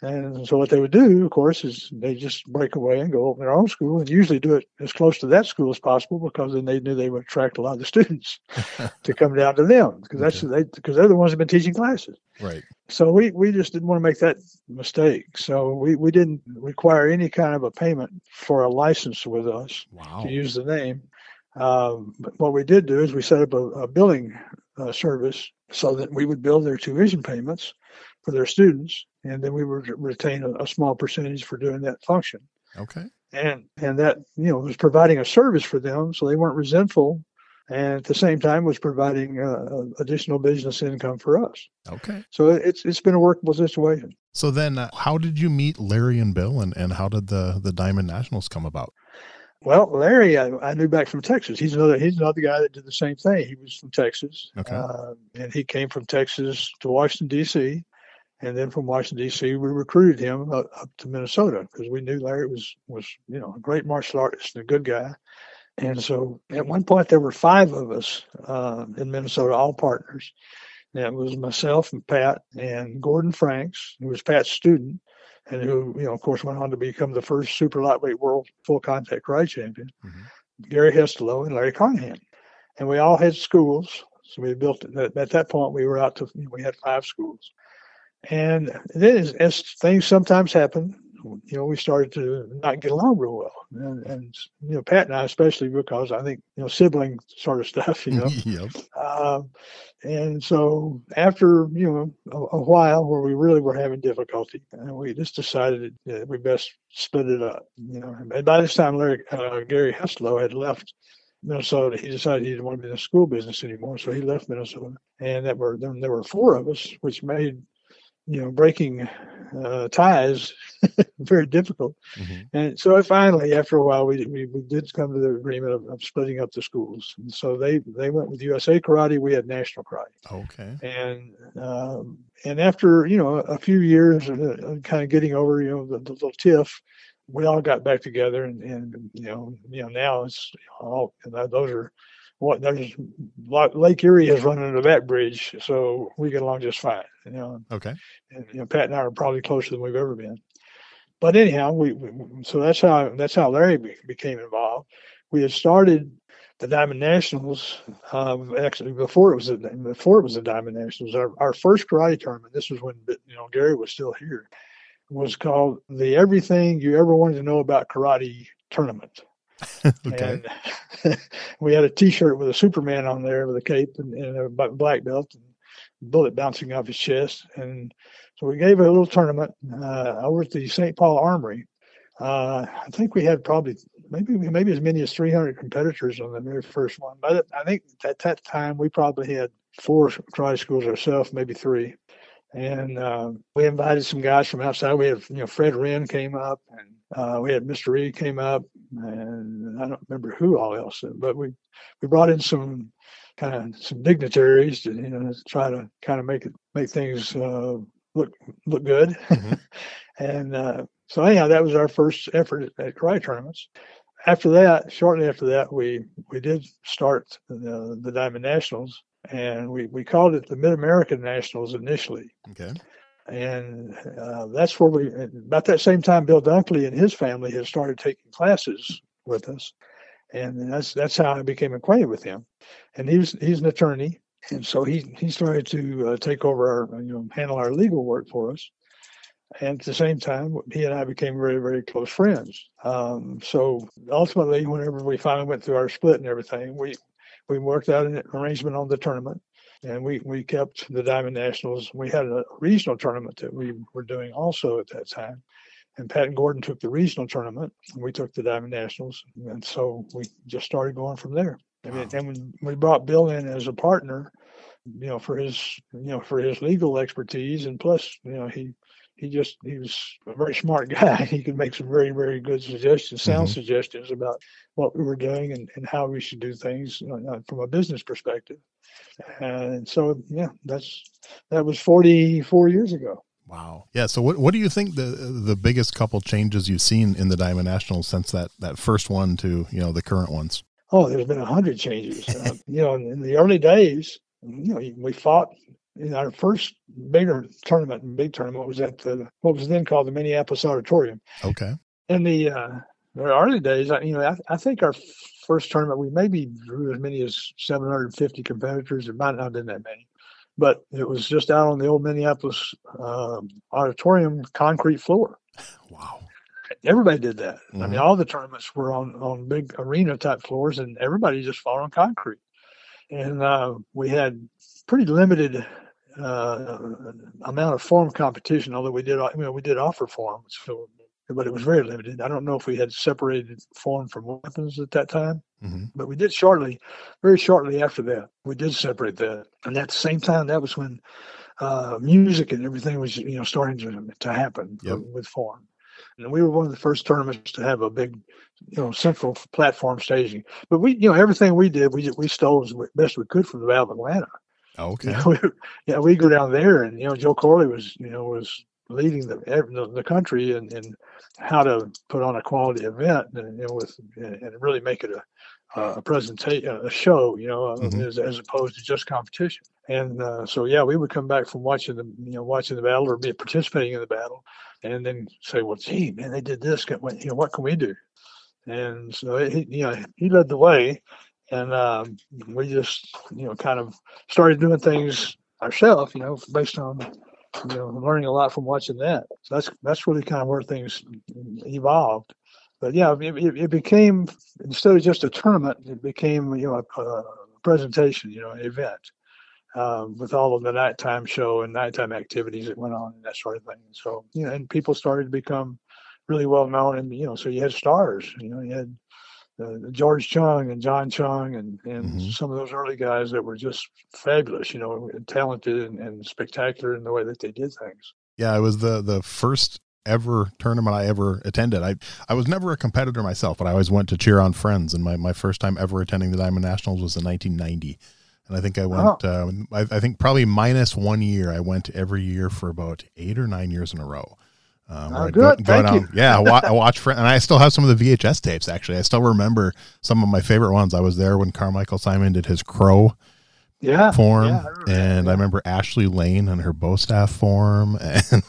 And so what they would do, of course, is they just break away and go open their own school and usually do it as close to that school as possible because then they knew they would attract a lot of the students to come down to them because that's okay. they because they're the ones who've been teaching classes. Right. So we, we just didn't want to make that mistake. So we, we didn't require any kind of a payment for a license with us wow. to use the name. Um, but what we did do is we set up a, a billing uh, service so that we would bill their tuition payments for their students, and then we would retain a, a small percentage for doing that function. Okay. And and that you know was providing a service for them, so they weren't resentful, and at the same time was providing uh, additional business income for us. Okay. So it's it's been a workable situation. So then, uh, how did you meet Larry and Bill, and, and how did the the Diamond Nationals come about? Well, Larry, I, I, knew back from Texas. He's another he's another guy that did the same thing. He was from Texas, okay. uh, and he came from Texas to Washington D.C. And then from Washington D.C., we recruited him up, up to Minnesota because we knew Larry was was you know a great martial artist and a good guy. And so at one point there were five of us uh, in Minnesota, all partners. And it was myself and Pat and Gordon Franks, who was Pat's student, and who, you know, of course, went on to become the first super lightweight world full contact karate champion, mm-hmm. Gary Hestelow and Larry Carnahan. And we all had schools. So we built it. At that point, we were out to, you know, we had five schools. And then as, as, things sometimes happen, you know, we started to not get along real well. And, and, you know, Pat and I, especially because I think, you know, sibling sort of stuff, you know. yep. Um, and so after, you know, a, a, while where we really were having difficulty, and we just decided that we best split it up, you know. And by this time, Larry, uh, Gary Hestelow had left Minnesota. He decided he didn't want to be in the school business anymore, so he left Minnesota. And that were then there were four of us, which made you know, breaking uh, ties very difficult. Mm-hmm. And so finally, after a while, we, we, we did come to the agreement of, of, splitting up the schools. And so they, they went with USA Karate. We had National Karate. Okay. And um, and after you know a few years of uh, kind of getting over you know the, the, little tiff, we all got back together. And, and you know you know now it's all those are what there's Lake Erie is running under that bridge, so we get along just fine. You know. Okay. And you know, Pat and I are probably closer than we've ever been. But anyhow, we, we so that's how that's how Larry be, became involved. We had started the Diamond Nationals uh, actually before it was a, before it was the Diamond Nationals. Our, our first karate tournament. This was when you know Gary was still here. Was called the Everything You Ever Wanted to Know About Karate Tournament. okay. And we had a T-shirt with a Superman on there with a cape and, and a black belt and bullet bouncing off his chest. And so we gave a little tournament uh, over at the St. Paul Armory. Uh, I think we had probably maybe maybe as many as 300 competitors on the very first one. But I think at that time we probably had four karate schools ourselves, maybe three. And uh, we invited some guys from outside. We had, you know, Fred Wren came up, and uh, we had Mr. Rhee came up, and I don't remember who all else, but we we brought in some kind of some dignitaries to you know to try to kind of make it make things uh, look look good. Mm-hmm. and uh, so anyhow, that was our first effort at, at karate tournaments. After that, shortly after that, we we did start the, the Diamond Nationals, and we we called it the Mid American Nationals initially. Okay and uh, that's where we about that same time bill dunkley and his family had started taking classes with us. And that's that's how i became acquainted with him. And he's he's an attorney. And so he he started to uh, take over our you know handle our legal work for us. And at the same time he and i became very very close friends. Um, so ultimately whenever we finally went through our split and everything we we worked out an arrangement on the tournament and we we kept the Diamond Nationals. We had a regional tournament that we were doing also at that time, and Pat and Gordon took the regional tournament, and we took the Diamond Nationals, and so we just started going from there. I mean, and when we brought Bill in as a partner, you know, for his you know for his legal expertise, and plus you know he he just he was a very smart guy. He could make some very very good suggestions, sound mm-hmm. suggestions about what we were doing and, and how we should do things you know, from a business perspective. And so yeah, that's that was 44 years ago. Wow. Yeah. So what what do you think the the biggest couple changes you've seen in the Diamond Nationals since that that first one to you know the current ones? Oh, there's been a hundred changes. uh, you know, in the early days, you know, we fought our first bigger tournament, big tournament was at the what was then called the Minneapolis Auditorium. Okay. In the uh, early days, I, you know, I, I think our first tournament we maybe drew as many as 750 competitors. It might not have been that many, but it was just out on the old Minneapolis uh, Auditorium concrete floor. Wow. Everybody did that. Mm-hmm. I mean, Mhm. all the tournaments were on on big arena type floors, and everybody just fought on concrete. And uh, we had pretty limited uh, amount of form competition, although we did, you know, we did offer forms, so, but it was very limited. I don't know if we had separated form from weapons at that time, hmm but we did shortly, very shortly after that. We did separate that, and at the same time, that was when uh, music and everything was, you know, starting to to happen Yep. with form. And we were one of the first tournaments to have a big, you know, central platform staging. But we, you know, everything we did, we we stole as best we could from the Battle of Atlanta. Okay. You know, we, yeah, we go down there, and you know, Joe Corley was, you know, was leading the the, the country and and how to put on a quality event and you know with and really make it a a presentation a show you know uh, Mhm. as, as opposed to just competition and uh, so yeah we would come back from watching the you know watching the battle or be participating in the battle and then say well gee man they did this what- you know what can we do and so he, you know he led the way and um, we just you know kind of started doing things ourselves you know based on you know learning a lot from watching that. So that's that's really kind of where things evolved. But yeah it, it, became instead of just a tournament it became you know a, a presentation you know an event um, with all of the nighttime show and nighttime activities that went on and that sort of thing. So you know and people started to become really well known and you know so you had stars you know you had uh, George Chung and John Chung and, and Mhm. some of those early guys that were just fabulous, you know, and talented and, and spectacular in the way that they did things. Yeah, it was the the first ever tournament I ever attended. I I was never a competitor myself, but I always went to cheer on friends. And my, my first time ever attending the Diamond Nationals was in 1990. And I think I went. Um, I, I think probably minus one year. I went every year for about eight or nine years in a row. Um, Oh, good. Thank down, you. Yeah, I, wa- I watched, fr- and I still have some of the VHS tapes. Actually, I still remember some of my favorite ones. I was there when Carmichael Simon did his crow Yeah. form, yeah, I and I remember Ashley Lane and her bow staff form, and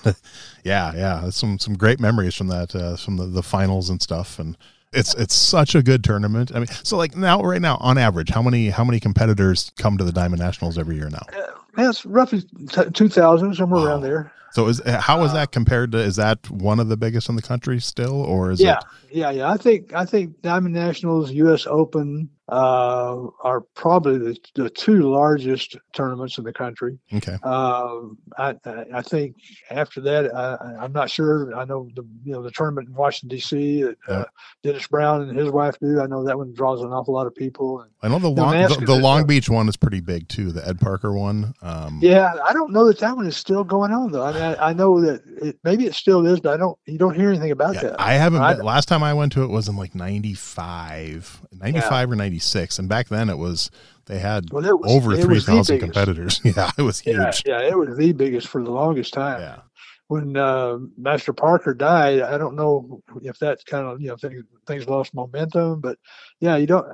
yeah, yeah, some some great memories from that, uh, from the, the finals and stuff, and it's it's such a good tournament. I mean, so like now, right now, on average, how many how many competitors come to the Diamond Nationals every year now? Uh, yeah, it's roughly t- 2,000, somewhere Wow. around there. So is how is Uh, that compared to? Is that one of the biggest in the country still, or is Yeah, it? yeah, yeah. yeah. I think I think Diamond Nationals, U.S. Open uh, are probably the, the two largest tournaments in the country. Okay, Um, I, I think after that, I, I'm not sure. I know the you know the tournament in Washington D.C. that uh, Dennis Brown and his wife do. I know that one draws an awful lot of people. And I know the long the, the Long uh, Beach one is pretty big too. The Ed Parker one. Um, yeah, I don't know that that one is still going on though. I I, know that it, maybe it still is, but I don't. You don't hear anything about Yeah, that. I haven't. I- been, last time I went to it was in like 95, 95 or 96. And back then it was, they had well, was over the 3,000 competitors. Yeah, it was huge. Yeah, yeah, it was the biggest for the longest time. Yeah. when uh, Master Parker died, I don't know if that's kind of you know things, things lost momentum, but yeah, you don't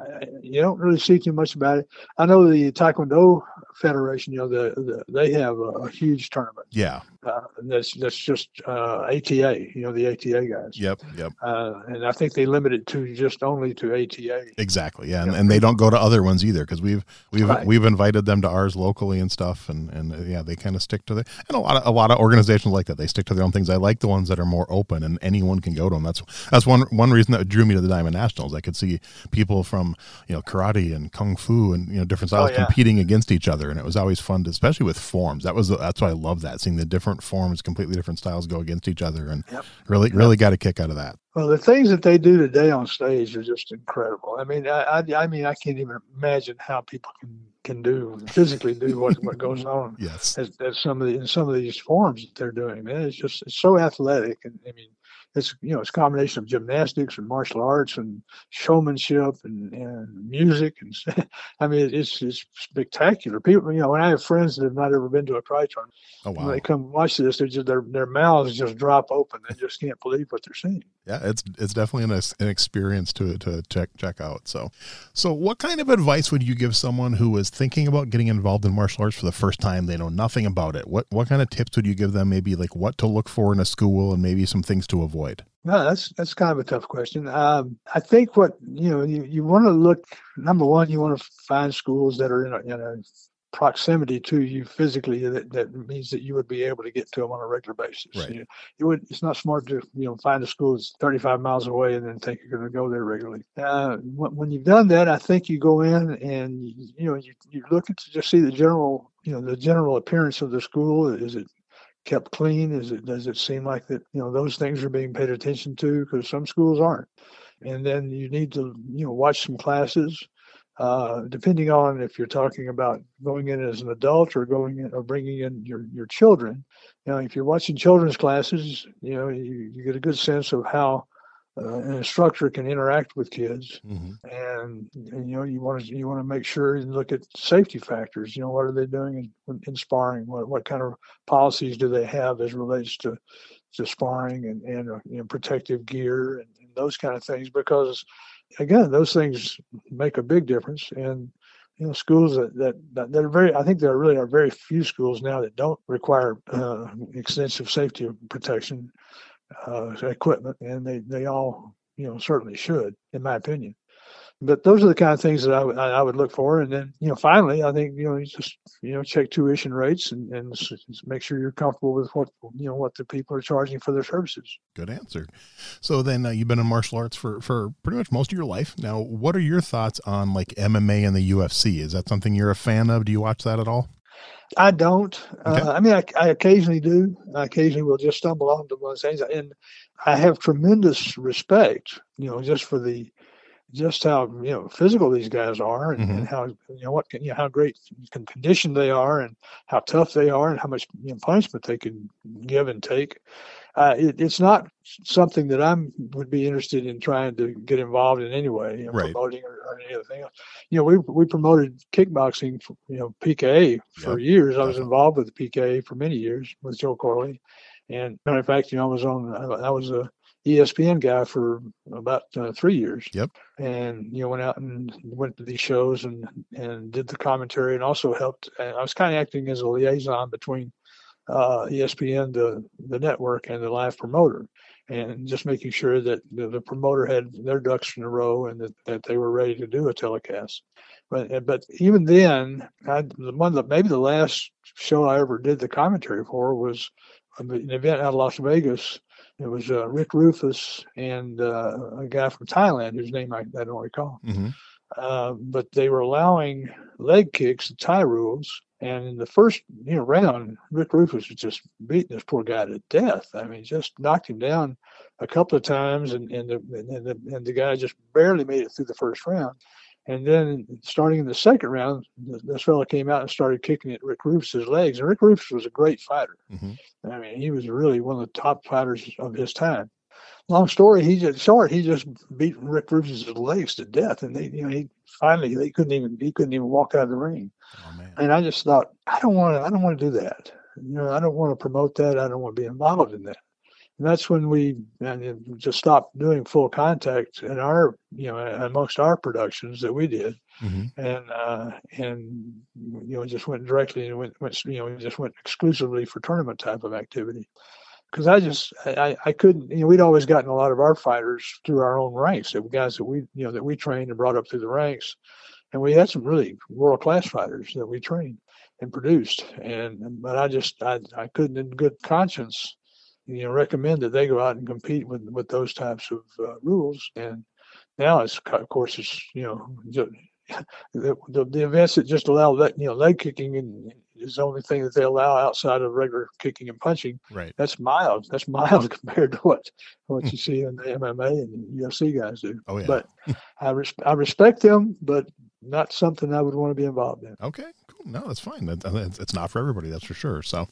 you don't really see too much about it. I know the Taekwondo Federation, you know, the, the they have a, a huge tournament. Yeah. Uh, that's that's just uh, ATA, you know, the ATA guys. Yep. Yep. Uh, and I think they limit it to just only to ATA. Exactly. Yeah. And, and they don't go to other ones either because we've we've Right. we've invited them to ours locally and stuff. And and uh, yeah, they kind of stick to their and a lot of a lot of organizations like that. They stick to their own things. I like the ones that are more open and anyone can go to them. That's that's one one reason that drew me to the Diamond Nationals. I could see people from you know karate and kung fu and you know different styles Oh, yeah. competing against each other, and it was always fun, to, especially with forms. That was that's why I love that seeing the different forms, completely different styles go against each other, and Yep. really really got a kick out of that. Well, the things that they do today on stage are just incredible. I mean, I, I, I mean, I can't even imagine how people can can do physically do what what goes on. Yes. as, as some of the in some of these forms that they're doing. Man, it's just it's so athletic, and I mean, it's you know it's a combination of gymnastics and martial arts and showmanship and, and music and I mean it's it's spectacular. People you know when I have friends that have not ever been to a karate tournament, oh, wow. when they come watch this, they just their their mouths just drop open. They just can't believe what they're seeing. Yeah, it's it's definitely an, an experience to to check check out. So, so what kind of advice would you give someone who is thinking about getting involved in martial arts for the first time? They know nothing about it. What what kind of tips would you give them? Maybe like what to look for in a school and maybe some things to avoid. No, that's that's kind of a tough question. Um, I think what you know you, you want to look number one, you want to find schools that are in a, in a proximity to you physically that, that means that you would be able to get to them on a regular basis. Right. You, you would. It's not smart to you know find a school that's 35 miles away and then think you're going to go there regularly. Uh, when you've done that, I think you go in and you, you know you you look at to just see the general you know the general appearance of the school. Is it kept clean? Is it does it seem like that you know those things are being paid attention to? Because some schools aren't. And then you need to you know watch some classes. Uh, depending on if you're talking about going in as an adult or going in or bringing in your, your children. You know, if you're watching children's classes, you know, you, you get a good sense of how uh, an instructor can interact with kids, mm-hmm. and, and, you know you want to you want to make sure and look at safety factors. You know what are they doing in, in sparring? What what kind of policies do they have as relates to to sparring and and uh, you know, protective gear and, and, those kind of things? Because again, those things make a big difference. And you know, schools that that, that are very I think there really are very few schools now that don't require uh, extensive safety protection uh, equipment, and they they all you know certainly should, in my opinion. But those are the kind of things that I, w- I would look for, and then you know finally I think you know you just you know check tuition rates and, and make sure you're comfortable with what you know what the people are charging for their services. Good answer. So then uh, you've been in martial arts for for pretty much most of your life. Now, what are your thoughts on like MMA and the UFC? Is that something you're a fan of? Do you watch that at all? I don't. Okay. Uh, I mean, I, I, occasionally do. I occasionally will just stumble onto one of things, and I have tremendous respect, you know, just for the just how you know physical these guys are, and, mm-hmm. and how you know what can, you know how great can conditioned they are, and how tough they are, and how much you know, punishment they can give and take uh, it, it's not something that I'm would be interested in trying to get involved in anyway, you know, right. promoting or, or anything else. You know, we we promoted kickboxing, for, you know, PKA for yep. years. I was involved with the PKA for many years with Joe Corley, and matter of fact, you know, I was on. I was a ESPN guy for about uh, three years. Yep. And you know, went out and went to these shows and and did the commentary and also helped. And I was kind of acting as a liaison between uh, ESPN, the the network, and the live promoter, and just making sure that the, the, promoter had their ducks in a row and that, that they were ready to do a telecast. But but even then, I, the one that maybe the last show I ever did the commentary for was an event out of Las Vegas. It was uh, Rick Rufus and uh, a guy from Thailand whose name I, I don't recall. Mm-hmm. Uh, but they were allowing leg kicks, the Thai rules, and in the first you know round, Rick Rufus was just beating this poor guy to death. I mean, just knocked him down a couple of times, and and the and the, and the guy just barely made it through the first round. And then starting in the second round, this fellow came out and started kicking at Rick Rufus's legs. And Rick Rufus was a great fighter. Mm-hmm. I mean, he was really one of the top fighters of his time. Long story, he just short. He just beat Rick Rufus's legs to death, and they, you know, he finally they couldn't even he couldn't even walk out of the ring. Oh, and I just thought, I don't want to, I don't want to do that. You know, I don't want to promote that. I don't want to be involved in that. And that's when we and just stopped doing full contact in our, you know, amongst our productions that we did, mm-hmm. and uh, and you know, just went directly and went, went, you know, just went exclusively for tournament type of activity. Because I just I, I couldn't you know we'd always gotten a lot of our fighters through our own ranks, the guys that we you know that we trained and brought up through the ranks, and we had some really world class fighters that we trained and produced. And but I just I, I couldn't in good conscience, you know, recommend that they go out and compete with with those types of uh, rules. And now it's of course it's you know the, the, the events that just allow that you know leg kicking and is the only thing that they allow outside of regular kicking and punching. Right. That's mild. That's mild compared to what what you see in the MMA and UFC guys do. Oh yeah. But I res- I respect them, but not something I would want to be involved in. Okay, cool. no, that's fine. It's not for everybody, that's for sure. So,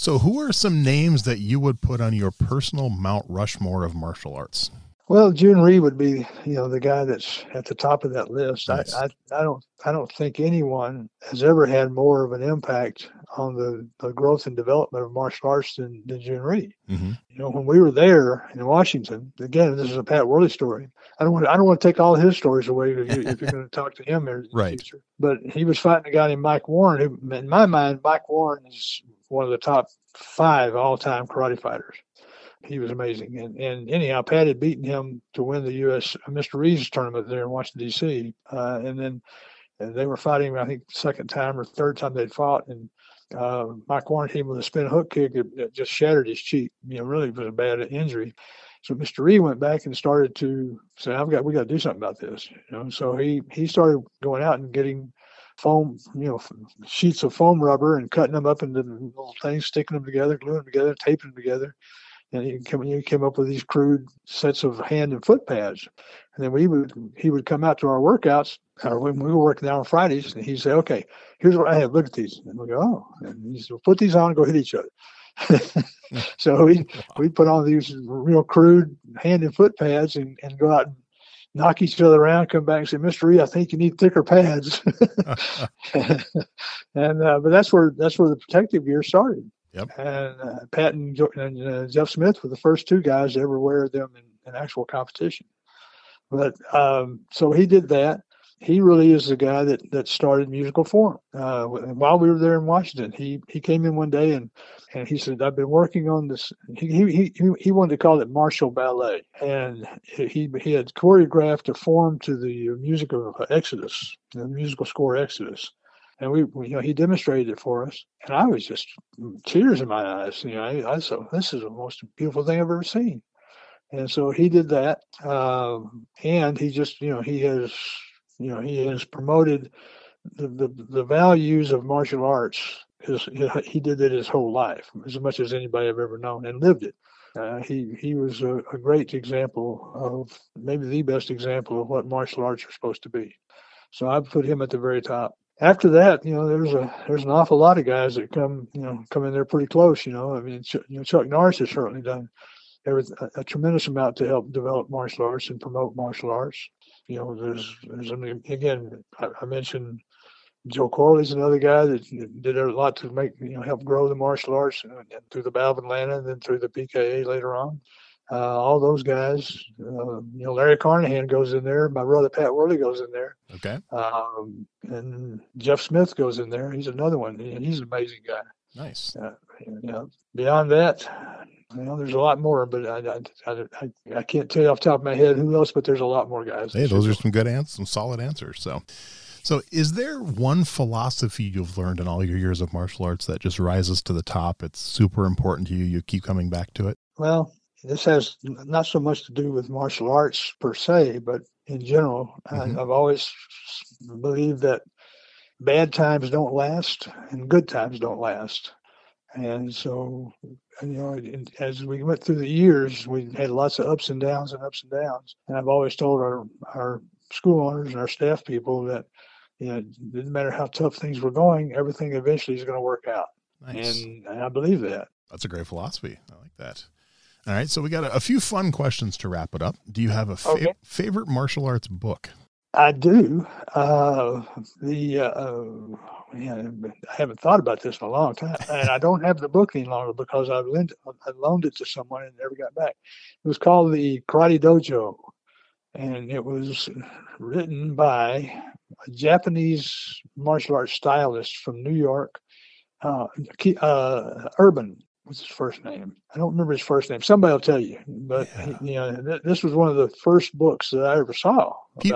so who are some names that you would put on your personal Mount Rushmore of martial arts? Well, Jhoon Rhee would be, you know, the guy that's at the top of that list. Nice. I, I, I don't, I don't think anyone has ever had more of an impact on the, the growth and development of martial arts than, than Jhoon Rhee. Mm-hmm. You know, when we were there in Washington, again, this is a Pat Worley story. I don't want, to, I don't want to take all his stories away if, you, if you're going to talk to him in right. the future. But he was fighting a guy named Mike Warren. Who, in my mind, Mike Warren is one of the top five all-time karate fighters he was amazing. And and anyhow, Pat had beaten him to win the U.S. Uh, Mr. Reeves tournament there in Washington D.C. Uh, and then and they were fighting, I think, second time or third time they'd fought, and uh, Mike Warren hit him with a spin hook kick that, just shattered his cheek. You know, really was a bad injury. So Mr. Rhee went back and started to say, "I've got, we got to do something about this." You know, so he he started going out and getting foam, you know, sheets of foam rubber and cutting them up into little things, sticking them together, gluing them together, taping them together and he came, he came up with these crude sets of hand and foot pads. And then we would he would come out to our workouts, or when we were working out on Fridays, and he'd say, "Okay, here's what I have. Look at these." And we go, "Oh," and he said, "Put these on and go hit each other." so we we put on these real crude hand and foot pads and, and go out and knock each other around, come back and say, "Mr. E, I think you need thicker pads." and uh, but that's where that's where the protective gear started. Yep. And uh, Pat and, and uh, Jeff Smith were the first two guys to ever wear them in, in actual competition. But um, so he did that. He really is the guy that, that started musical form. Uh, while we were there in Washington, he, he came in one day and, and he said, I've been working on this. He, he, he, he wanted to call it martial ballet. And he, he had choreographed a form to the music of Exodus, the musical score Exodus and we, you know he demonstrated it for us. And i was just tears in my eyes. You know i, I said this is the most beautiful thing i've ever seen. And so he did that um, and he just you know he has you know he has promoted the, the, the values of martial arts his, he did it his whole life as much as anybody i've ever known and lived it. Uh, he he was a, a great example of maybe the best example of what martial arts are supposed to be. So I put him at the very top after that, you know, there's a there's an awful lot of guys that come, you know, come in there pretty close. You know, I mean, you know, Chuck Norris has certainly done a, a tremendous amount to help develop martial arts and promote martial arts. You know, there's there's I mean, again, I, I mentioned Joe Corley's another guy that did a lot to make you know help grow the martial arts and, and through the Bal Atlanta and then through the PKA later on uh, all those guys. Uh, you know, Larry Carnahan goes in there. My brother Pat Worley goes in there. Okay. Um, and Jeff Smith goes in there. He's another one. He's an amazing guy. Nice. Uh, you know, beyond that, you know, there's a lot more, but I, I, I, I, can't tell you off the top of my head who else, but there's a lot more guys. Hey, those are some good answers, some solid answers. So, so is there one philosophy you've learned in all your years of martial arts that just rises to the top? It's super important to you. You keep coming back to it. Well, this has not so much to do with martial arts per se, but in general, mm-hmm. I, I've always believed that bad times don't last and good times don't last. And so, you know, as we went through the years, we had lots of ups and downs and ups and downs. And I've always told our, our school owners and our staff people that, you know, it didn't matter how tough things were going, everything eventually is going to work out. Nice. And, and I believe that. That's a great philosophy. I like that. All right, so we got a, a, few fun questions to wrap it up. Do you have a fa- okay. favorite martial arts book? I do. Uh, the uh, man, I haven't thought about this in a long time, and I don't have the book any longer because I loaned, I loaned it to someone and never got back. It was called the Karate Dojo, and it was written by a Japanese martial arts stylist from New York, uh, uh, Urban what's his first name? I don't remember his first name. Somebody will tell you. But yeah. you know, th- this was one of the first books that I ever saw.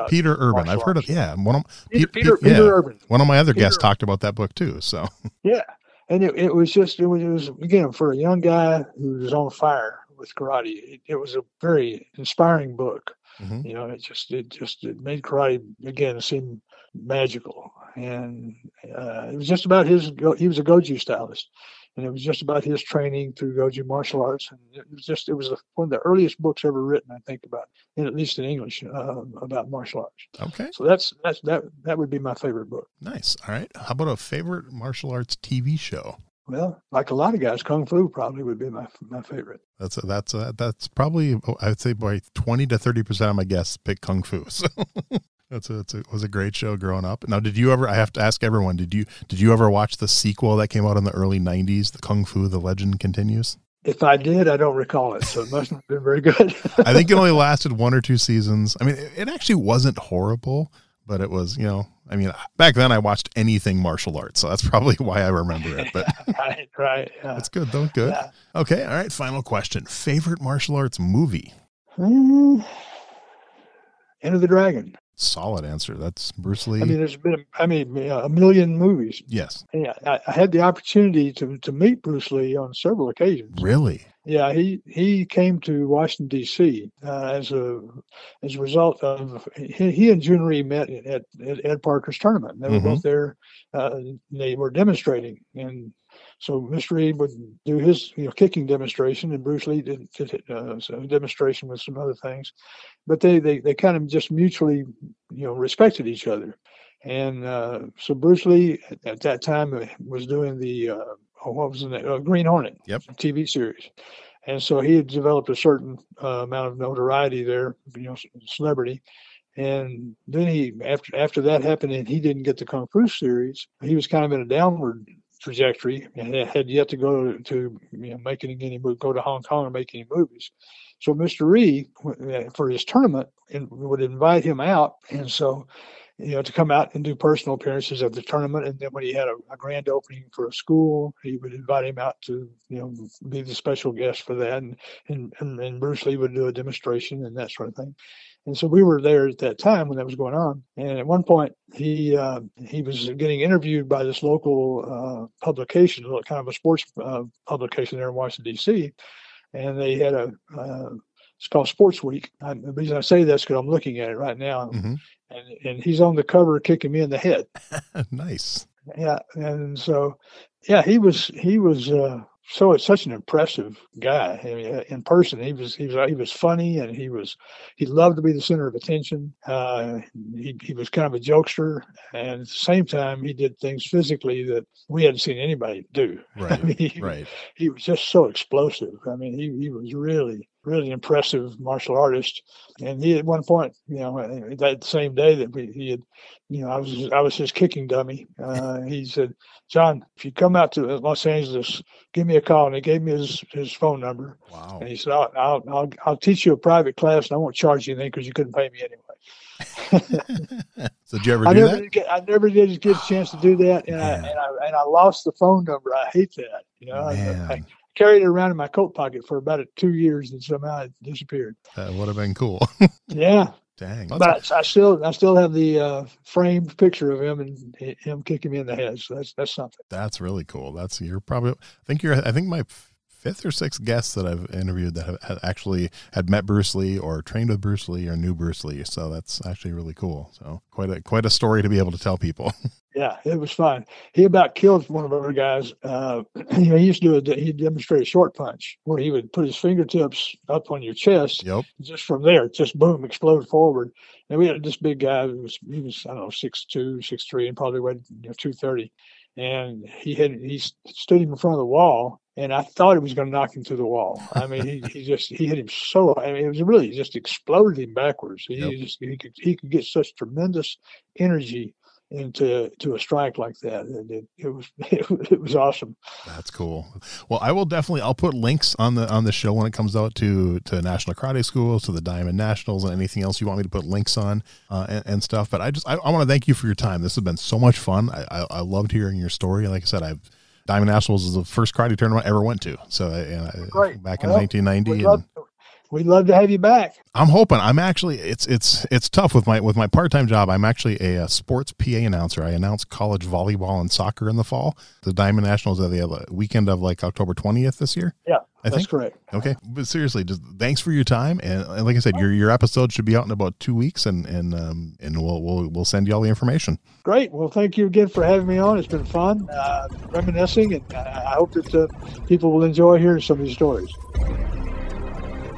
Peter Urban. I've heard of. Yeah, one of Peter, Peter, Peter, Peter Urban. One of my other Peter guests talked about that book too. So yeah, and it, it was just it was, it was again for a young guy who was on fire with karate. It, it was a very inspiring book. Mm-hmm. You know, it just it just it made karate again seem magical, and uh, it was just about his. He was a goju stylist, and it was just about his training through Goju martial arts, and it was just it was one of the earliest books ever written, I think, about, in, at least in English, uh, about martial arts. Okay. So that's that's that that would be my favorite book. Nice. All right. How about a favorite martial arts TV show? Well, like a lot of guys, kung fu probably would be my my favorite. That's a, that's a, that's probably I would say by twenty to thirty percent of my guests pick kung fu. So that's a, that's a was a great show growing up. Now, did you ever? I have to ask everyone. Did you did you ever watch the sequel that came out in the early '90s, the Kung Fu: The Legend Continues? If I did, I don't recall it, so it must have been very good. I think it only lasted one or two seasons. I mean, it, it actually wasn't horrible, but it was you know I mean, back then I watched anything martial arts, so that's probably why I remember it. But right, right, yeah. it's good though. Good. Yeah. Okay. All right. Final question. Favorite martial arts movie? Mm, Enter the Dragon. Solid answer. That's Bruce Lee. I mean, there's been, I mean, a million movies. yes. Yeah, I, I had the opportunity to to meet Bruce Lee on several occasions. Really? Yeah, he he came to Washington D.C. Uh, as a as a result of he, he and Jhoon Rhee met at, at Ed Parker's tournament. They were Mhm. both there. Uh, they were demonstrating, and so Mr. Rhee would do his you know kicking demonstration, and Bruce Lee did, did uh, so demonstration with some other things. But they they they kind of just mutually you know respected each other, and uh, so Bruce Lee at, at that time uh, was doing the uh, oh, what was the name? Uh, Green Hornet Yep. TV series. And so he had developed a certain uh, amount of notoriety there, you know, celebrity. And then he, after after that happened, and he didn't get the Kung Fu series, he was kind of in a downward trajectory and had- yet to go to, you know, making any move, go to Hong Kong and make any movies. So Mr. Rhee, uh, for his tournament, would invite him out, and so you know, to come out and do personal appearances at the tournament. And then when he had a, a grand opening for a school, he would invite him out to, you know, be the special guest for that. And, and, and, and Bruce Lee would do a demonstration and that sort of thing. And so we were there at that time when that was going on. And at one point, he uh, he was getting interviewed by this local uh, publication, kind of a sports uh, publication there in Washington D.C. And they had a uh, it's called Sports Week. I, the reason I say that's because I'm looking at it right now, Mhm. and and he's on the cover kicking me in the head. nice. Yeah, and so yeah, he was he was uh, so it's such an impressive guy. I mean, uh, in person, he was he was he was funny, and he was he loved to be the center of attention. Uh, he he was kind of a jokester, and at the same time, he did things physically that we hadn't seen anybody do. I Right. mean, he, Right. he was just so explosive. I mean, he, he was really, really impressive martial artist. And he at one point, you know, that same day that we, he had, you know, I was I was his kicking dummy. Uh, he said, "John, if you come out to Los Angeles, give me a call." And he gave me his his phone number. Wow. And he said, "I'll I'll I'll, I'll teach you a private class, and I won't charge you anything because you couldn't pay me anyway." so did you ever I do never that? did get, I never did get a chance to do that, and I and I and I lost the phone number. I hate that. You know, I, I Man, carried it around in my coat pocket for about two years, and somehow it disappeared. that would have been cool. Yeah, Dang. but I, I still I still have the uh, framed picture of him and him kicking me in the head. So that's that's something. That's really cool. That's you're probably. I think you're. I think my fifth or sixth guests that I've interviewed that have, have actually had met Bruce Lee or trained with Bruce Lee or knew Bruce Lee. So that's actually really cool. So quite a quite a story to be able to tell people. Yeah, it was fun. He about killed one of our guys. Uh, you know, he used to do a, he demonstrated a short punch where he would put his fingertips up on your chest yep. just from there, just boom, explode forward. And we had this big guy who was he was I don't know six two, six three, and probably weighed you know, two thirty. And he had he stood him in front of the wall, and I thought he was going to knock him through the wall. I mean, he, he just he hit him so. I mean, it was really just exploded him backwards. He Yep. just he could he could get such tremendous energy into to a strike like that. And it, it was it was awesome. That's cool. Well, I will definitely. I'll put links on the on the show when it comes out to to National Karate Schools, to the Diamond Nationals, and anything else you want me to put links on uh, and, and stuff. But I just I, I want to thank you for your time. This has been so much fun. I, I, I loved hearing your story. Like I said, I've Diamond Nationals is the first karate tournament I ever went to. So uh, Great. back in Well, 1990, We'd love, to have you back. I'm hoping. I'm actually. It's it's it's tough with my with my part time job. I'm actually a, uh sports PA announcer. I announce college volleyball and soccer in the fall. The Diamond Nationals are the uh, weekend of like October 20th this year. Yeah. I That's think. correct. Okay, but seriously, just thanks for your time, and, and like I said, your your episode should be out in about two weeks, and and um and we'll we'll we'll send you all the information. Great. Well, thank you again for having me on. It's been fun, uh, reminiscing, and I hope that uh, people will enjoy hearing some of these stories.